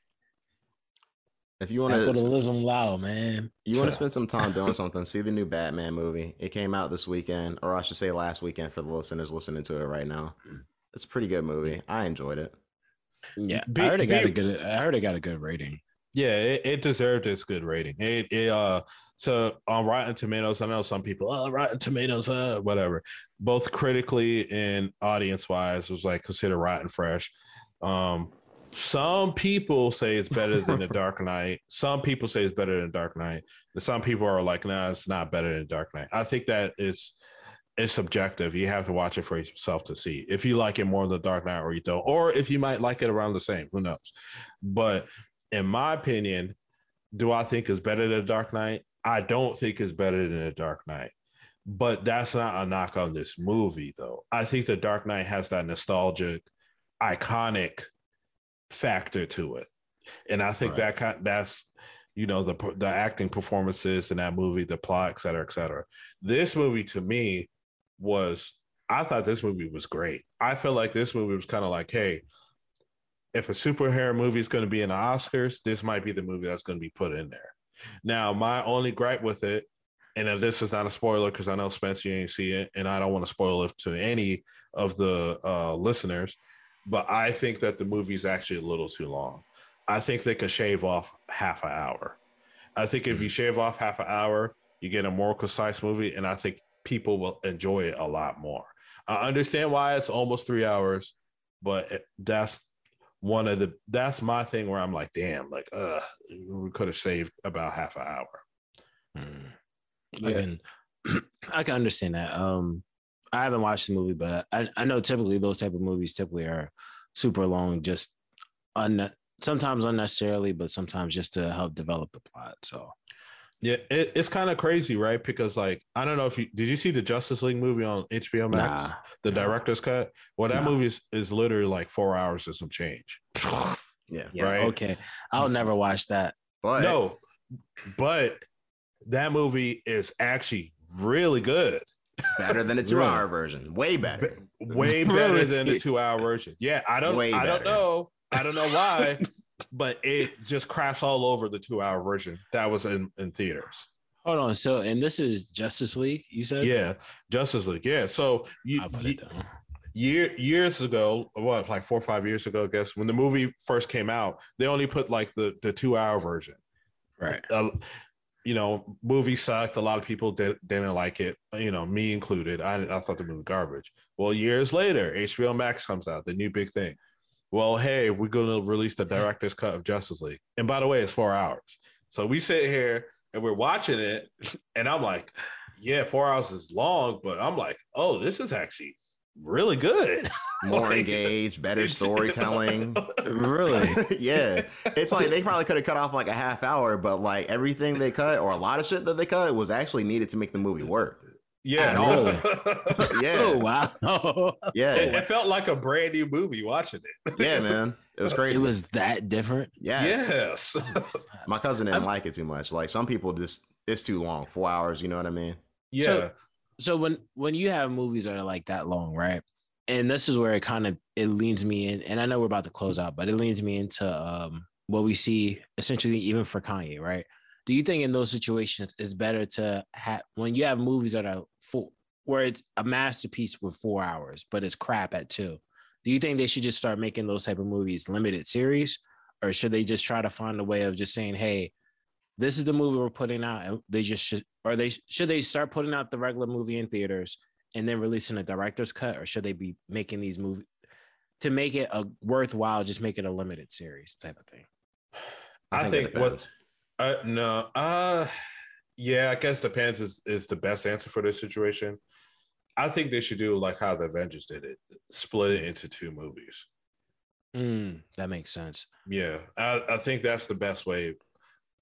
If you want to Capitalism loud, man. You want to spend some time doing [laughs] something? See the new Batman movie. It came out this weekend, or I should say last weekend for the listeners listening to it right now. It's a pretty good movie. I enjoyed it. Yeah, Be- I heard it got be- a good. I heard it got a good rating. Yeah, it, it deserved its good rating. It, it uh so on Rotten Tomatoes, I know some people, oh Rotten Tomatoes, uh, whatever. Both critically and audience wise was like considered rotten fresh. Um some people say it's better than the Dark Knight. Some people say it's better than Dark Knight. Some people are like, nah, it's not better than Dark Knight. I think that is it's subjective. You have to watch it for yourself to see if you like it more than The Dark Knight or you don't, or if you might like it around the same. Who knows? But in my opinion, do I think is better than Dark Knight? I don't think it's better than the Dark Knight. But that's not a knock on this movie, though. I think the Dark Knight has that nostalgic, iconic factor to it, and I think Right. that that's you know the the acting performances in that movie, the plot, et cetera, et cetera. This movie to me was I thought this movie was great. I felt like this movie was kind of like, hey, if a superhero movie is going to be in the Oscars, this might be the movie that's going to be put in there. Now, my only gripe with it, and this is not a spoiler because I know Spencer you ain't see it, and I don't want to spoil it to any of the uh, listeners, but I think that the movie's actually a little too long. I think they could shave off half an hour. I think if you shave off half an hour, you get a more concise movie, and I think people will enjoy it a lot more. I understand why it's almost three hours, but that's one of the that's my thing where I'm like, damn, like, uh, we could have saved about half an hour. I Yeah. can, [clears throat] I can understand that. Um, I haven't watched the movie, but I, I know typically those type of movies typically are super long, just un, sometimes unnecessarily, but sometimes just to help develop the plot. So Yeah, it, it's kind of crazy, right? Because like, I don't know if you did you see the Justice League movie on HBO Max, nah, the no. director's cut. Well, that No. movie is, is literally like four hours or some change. [laughs] Yeah. yeah, Right. okay, I'll never watch that. But No, but that movie is actually really good. Better than the [laughs] two Really? hour version. Way better. way [laughs] better than the two hour version. Yeah, I don't Way I don't know. I don't know why, [laughs] but it just craps all over the two hour version that was in, in theaters. Hold on. So, and this is Justice League. You said, Yeah, Justice League. Yeah. So you, I'll put ye- it down. year years ago, what like four or five years ago, I guess, when the movie first came out, they only put like the the two hour version. Right. uh, you know, movie sucked. A lot of people did, didn't like it. You know, me included. I, I thought the movie garbage. Well, years later, HBO Max comes out, the new big thing. well, hey, we're gonna release the director's cut of Justice League. And by the way, it's four hours. So we sit here and we're watching it, [laughs] and I'm like, yeah, four hours is long, but I'm like, oh, this is actually really good. [laughs] More Like- engaged, better storytelling. [laughs] Really? [laughs] yeah. It's like they probably could have cut off like a half hour, but like everything they cut or a lot of shit that they cut was actually needed to make the movie work. Yeah. Really? Yeah. Oh wow. it, Yeah. it felt like a brand new movie watching it. Yeah, man. It was crazy. it was that different. yeah. Yes. My cousin didn't I'm- like it too much. Like some people just it's too long. Four hours, you know what I mean? yeah. so when when you have movies that are like that long, right? And this is where it kind of it leans me in, and I know we're about to close out, but it leans me into um what we see essentially even for Kanye, right? Do you think in those situations it's better to have when you have movies that are full where it's a masterpiece with four hours, but it's crap at two? Do you think they should just start making those type of movies limited series, or should they just try to find a way of just saying, hey, this is the movie we're putting out and they just should or they should they start putting out the regular movie in theaters and then releasing a director's cut or should they be making these movies to make it a worthwhile just make it a limited series type of thing I it think what uh no uh yeah, I guess depends is, is the best answer for this situation. I think they should do like how the Avengers did it, split it into two movies. Mm, that makes sense Yeah, I, I think that's the best way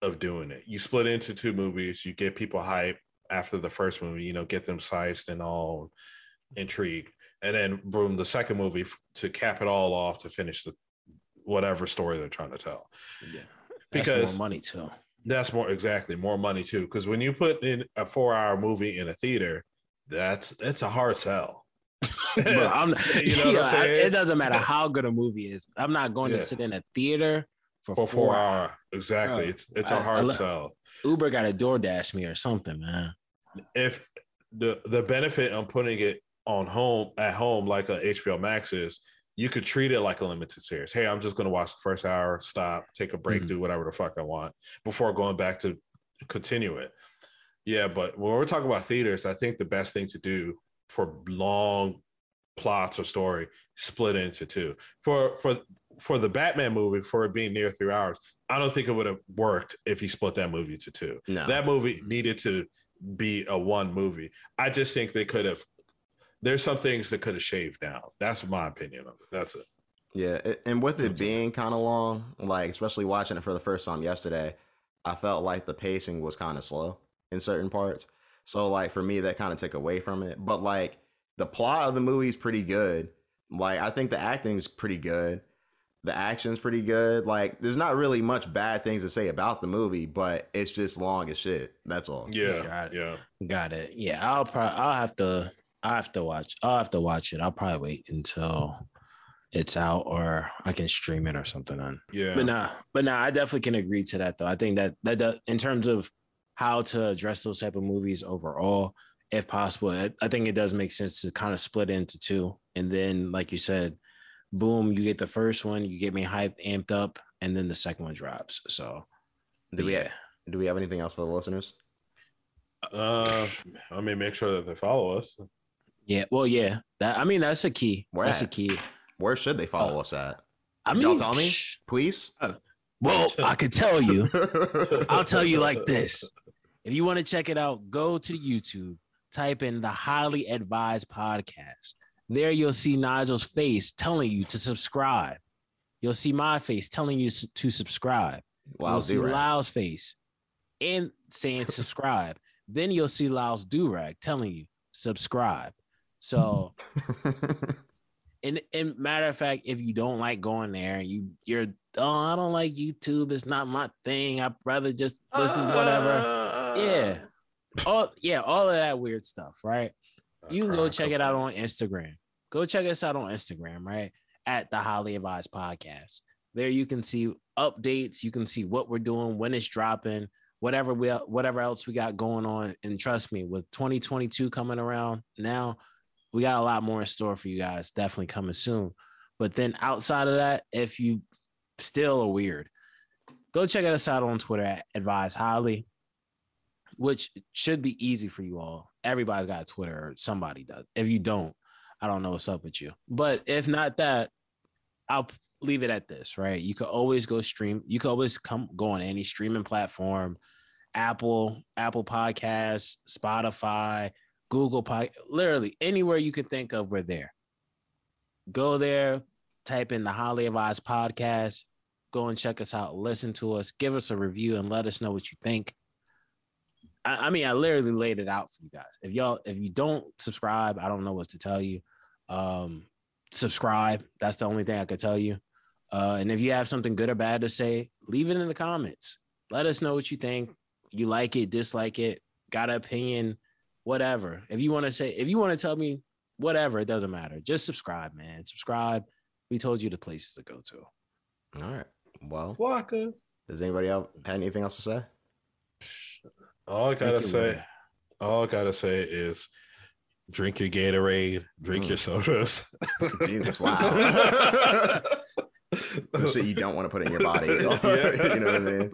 of doing it. You split into two movies, you get people hype after the first movie, you know, get them sized and all intrigued. And then boom, the second movie to cap it all off to finish the whatever story they're trying to tell. yeah Because- more money too That's more exactly more money too. Because when you put in a four hour movie in a theater, that's it's a hard sell. [laughs] Bro, I'm, [laughs] You know what I'm [laughs] yeah, it doesn't matter how good a movie is i'm not going Yeah. to sit in a theater for, for four, four hours. hour. Exactly. Bro, it's it's I- a hard lo- sell. uber got to doordash me or something man if the the benefit on putting it on home at home like a HBO Max is, you could treat it like a limited series. Hey, I'm just gonna watch the first hour, stop, take a break, Mhm. do whatever the fuck I want before going back to continue it. Yeah, but when we're talking about theaters, I think the best thing to do for long plots or story split into two. For for for the Batman movie, for it being near three hours, I don't think it would have worked if he split that movie to two No. that movie needed to be a one movie. I just think they could have. There's some things that could have shaved down. That's my opinion of it. That's it. Yeah, and with it being kind of long, like especially watching it for the first time yesterday, I felt like the pacing was kind of slow in certain parts. So like for me, that kind of took away from it. But like the plot of the movie is pretty good. Like I think the acting is pretty good. The action's pretty good. Like there's not really much bad things to say about the movie, but it's just long as shit. That's all. Yeah, Got it. yeah. Got it. Yeah, I'll probably I'll have to I'll have to watch I'll have to watch it. I'll probably wait until it's out or I can stream it or something on. Yeah. But nah, but nah, I definitely can agree to that though. I think that that does, in terms of how to address those type of movies overall, if possible, I, I think it does make sense to kind of split it into two. And then, like you said, boom, you get the first one, you get me hyped, amped up, and then the second one drops. So Do we yeah. do we have anything else for the listeners? Uh, I mean, make sure that they follow us. Yeah, well, yeah. That I mean, that's a key. Where that's a key. Where should they follow us at? I Could mean, y'all tell me? psh, Please. Well, I could tell you. I'll tell you like this. If you want to check it out, go to YouTube, type in the highly advised podcast. There you'll see Nigel's face telling you to subscribe. You'll see my face telling you to subscribe. Wow, you'll see. Lyle's face and saying [laughs] subscribe. then you'll see Lyle's durag telling you subscribe. So [laughs] and, and matter of fact, if you don't like going there, you you're oh, I don't like YouTube. It's not my thing. I'd rather just listen to whatever. Uh, yeah. All yeah, all of that weird stuff, right? You can go check it out on Instagram. Go check us out on Instagram, right? At the Highly Advised Podcast. There you can see updates. You can see what we're doing, when it's dropping, whatever we whatever else we got going on. And trust me, with 2022 coming around now, we got a lot more in store for you guys. Definitely coming soon. But then outside of that, if you still are weird, go check us out on Twitter at Advise Highly, which should be easy for you all. Everybody's got Twitter, or somebody does. If you don't, I don't know what's up with you. But if not that, I'll leave it at this, right? You could always go stream. You could always come go on any streaming platform, Apple, Apple Podcasts, Spotify, Google Pod, literally anywhere you can think of, we're there. Go there, type in the Holly of Advised podcast. Go and check us out. Listen to us. Give us a review and let us know what you think. I, I mean, I literally laid it out for you guys. If y'all, if you don't subscribe, I don't know what to tell you. Um, subscribe. That's the only thing I could tell you. Uh, and if you have something good or bad to say, leave it in the comments. Let us know what you think. You like it, dislike it, got an opinion, whatever. If you want to say, if you want to tell me whatever, it doesn't matter. Just subscribe, man. Subscribe. We told you the places to go to. All right. Well, Flocka. does anybody else have anything else to say? All I gotta say, man. all I gotta say is drink your Gatorade, drink Mm. your sodas. Jesus, [laughs] wow. The shit you don't want to put in your body. [laughs] you know what I mean?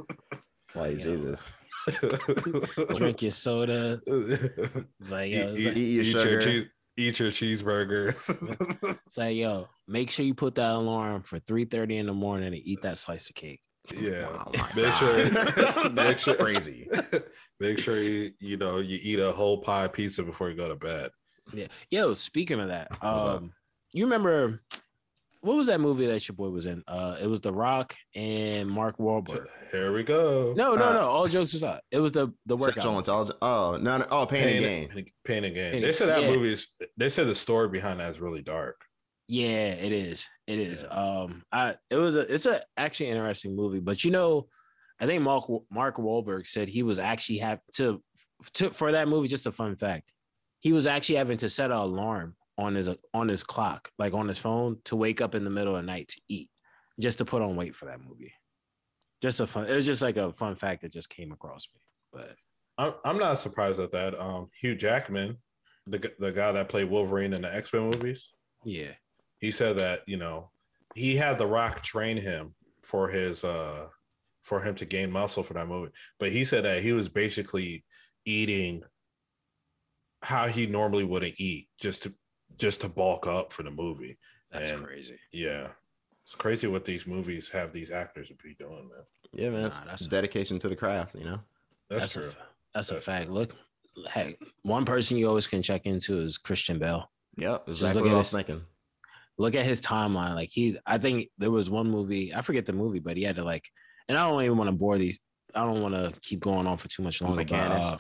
It's like Yeah. Jesus. [laughs] Drink your soda. It's like, yo, it's eat, like, Eat your eat your cheese, eat your cheeseburger. it's like, yo, make sure you put that alarm for 3:30 in the morning and eat that slice of cake. Yeah, Oh make God. sure. [laughs] make That's sure, crazy. [laughs] Make sure you you know you eat a whole pie pizza before you go to bed. Yeah. Yo, speaking of that, What's up? um, you remember what was that movie that your boy was in? Uh, it was The Rock and Mark Wahlberg. Here we go. No, no, Uh, no. All jokes aside, it was the the workout. Sexual intelligence. Oh, no, no. Oh, pain, and gain. Pain, Pain and Gain. Pain They and- said that yeah. movie is. They said the story behind that is really dark. Yeah, it is. It is. Yeah. Um, I it was a it's a actually interesting movie, but you know, I think Mark Mark Wahlberg said he was actually have to to for that movie. Just a fun fact, he was actually having to set an alarm on his on his clock, like on his phone, to wake up in the middle of the night to eat, just to put on weight for that movie. Just a fun. It was just like a fun fact that just came across me. But I'm I'm not surprised at that. Um, Hugh Jackman, the the guy that played Wolverine in the X Men movies, yeah, he said that you know he had The Rock train him for his uh for him to gain muscle for that movie, but he said that he was basically eating how he normally wouldn't eat just to just to bulk up for the movie. that's And- crazy. Yeah, it's crazy what these movies have these actors to be doing, man. Yeah, man. Nah, it's that's a- dedication to the craft, you know? That's, That's, true. a that's a That's fact. Look, hey, one person you always can check into is Christian Bale. Yep. Just Exactly look what at I was this- thinking. Look at his timeline. Like he, I think there was one movie. I forget the movie, but he had to like. And I don't even want to bore these. I don't want to keep going on for too much longer. but, uh,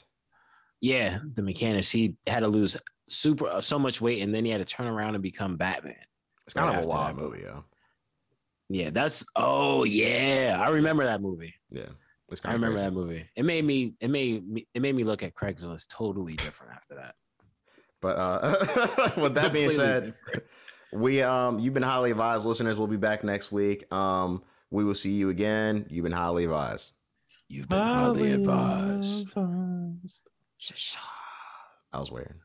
yeah, the Machinist. He had to lose super uh, so much weight, and then he had to turn around and become Batman. It's kind right of a wild movie, yeah. Yeah, that's. Oh yeah, I remember that movie. Yeah. It's I remember that movie. It made me. It made me. It made me look at Craigslist totally different after that. But uh, [laughs] with that being said, different. We um you've been highly advised listeners. We'll be back next week. Um, we will see you again. You've been highly advised. you've been highly advised. I was weird.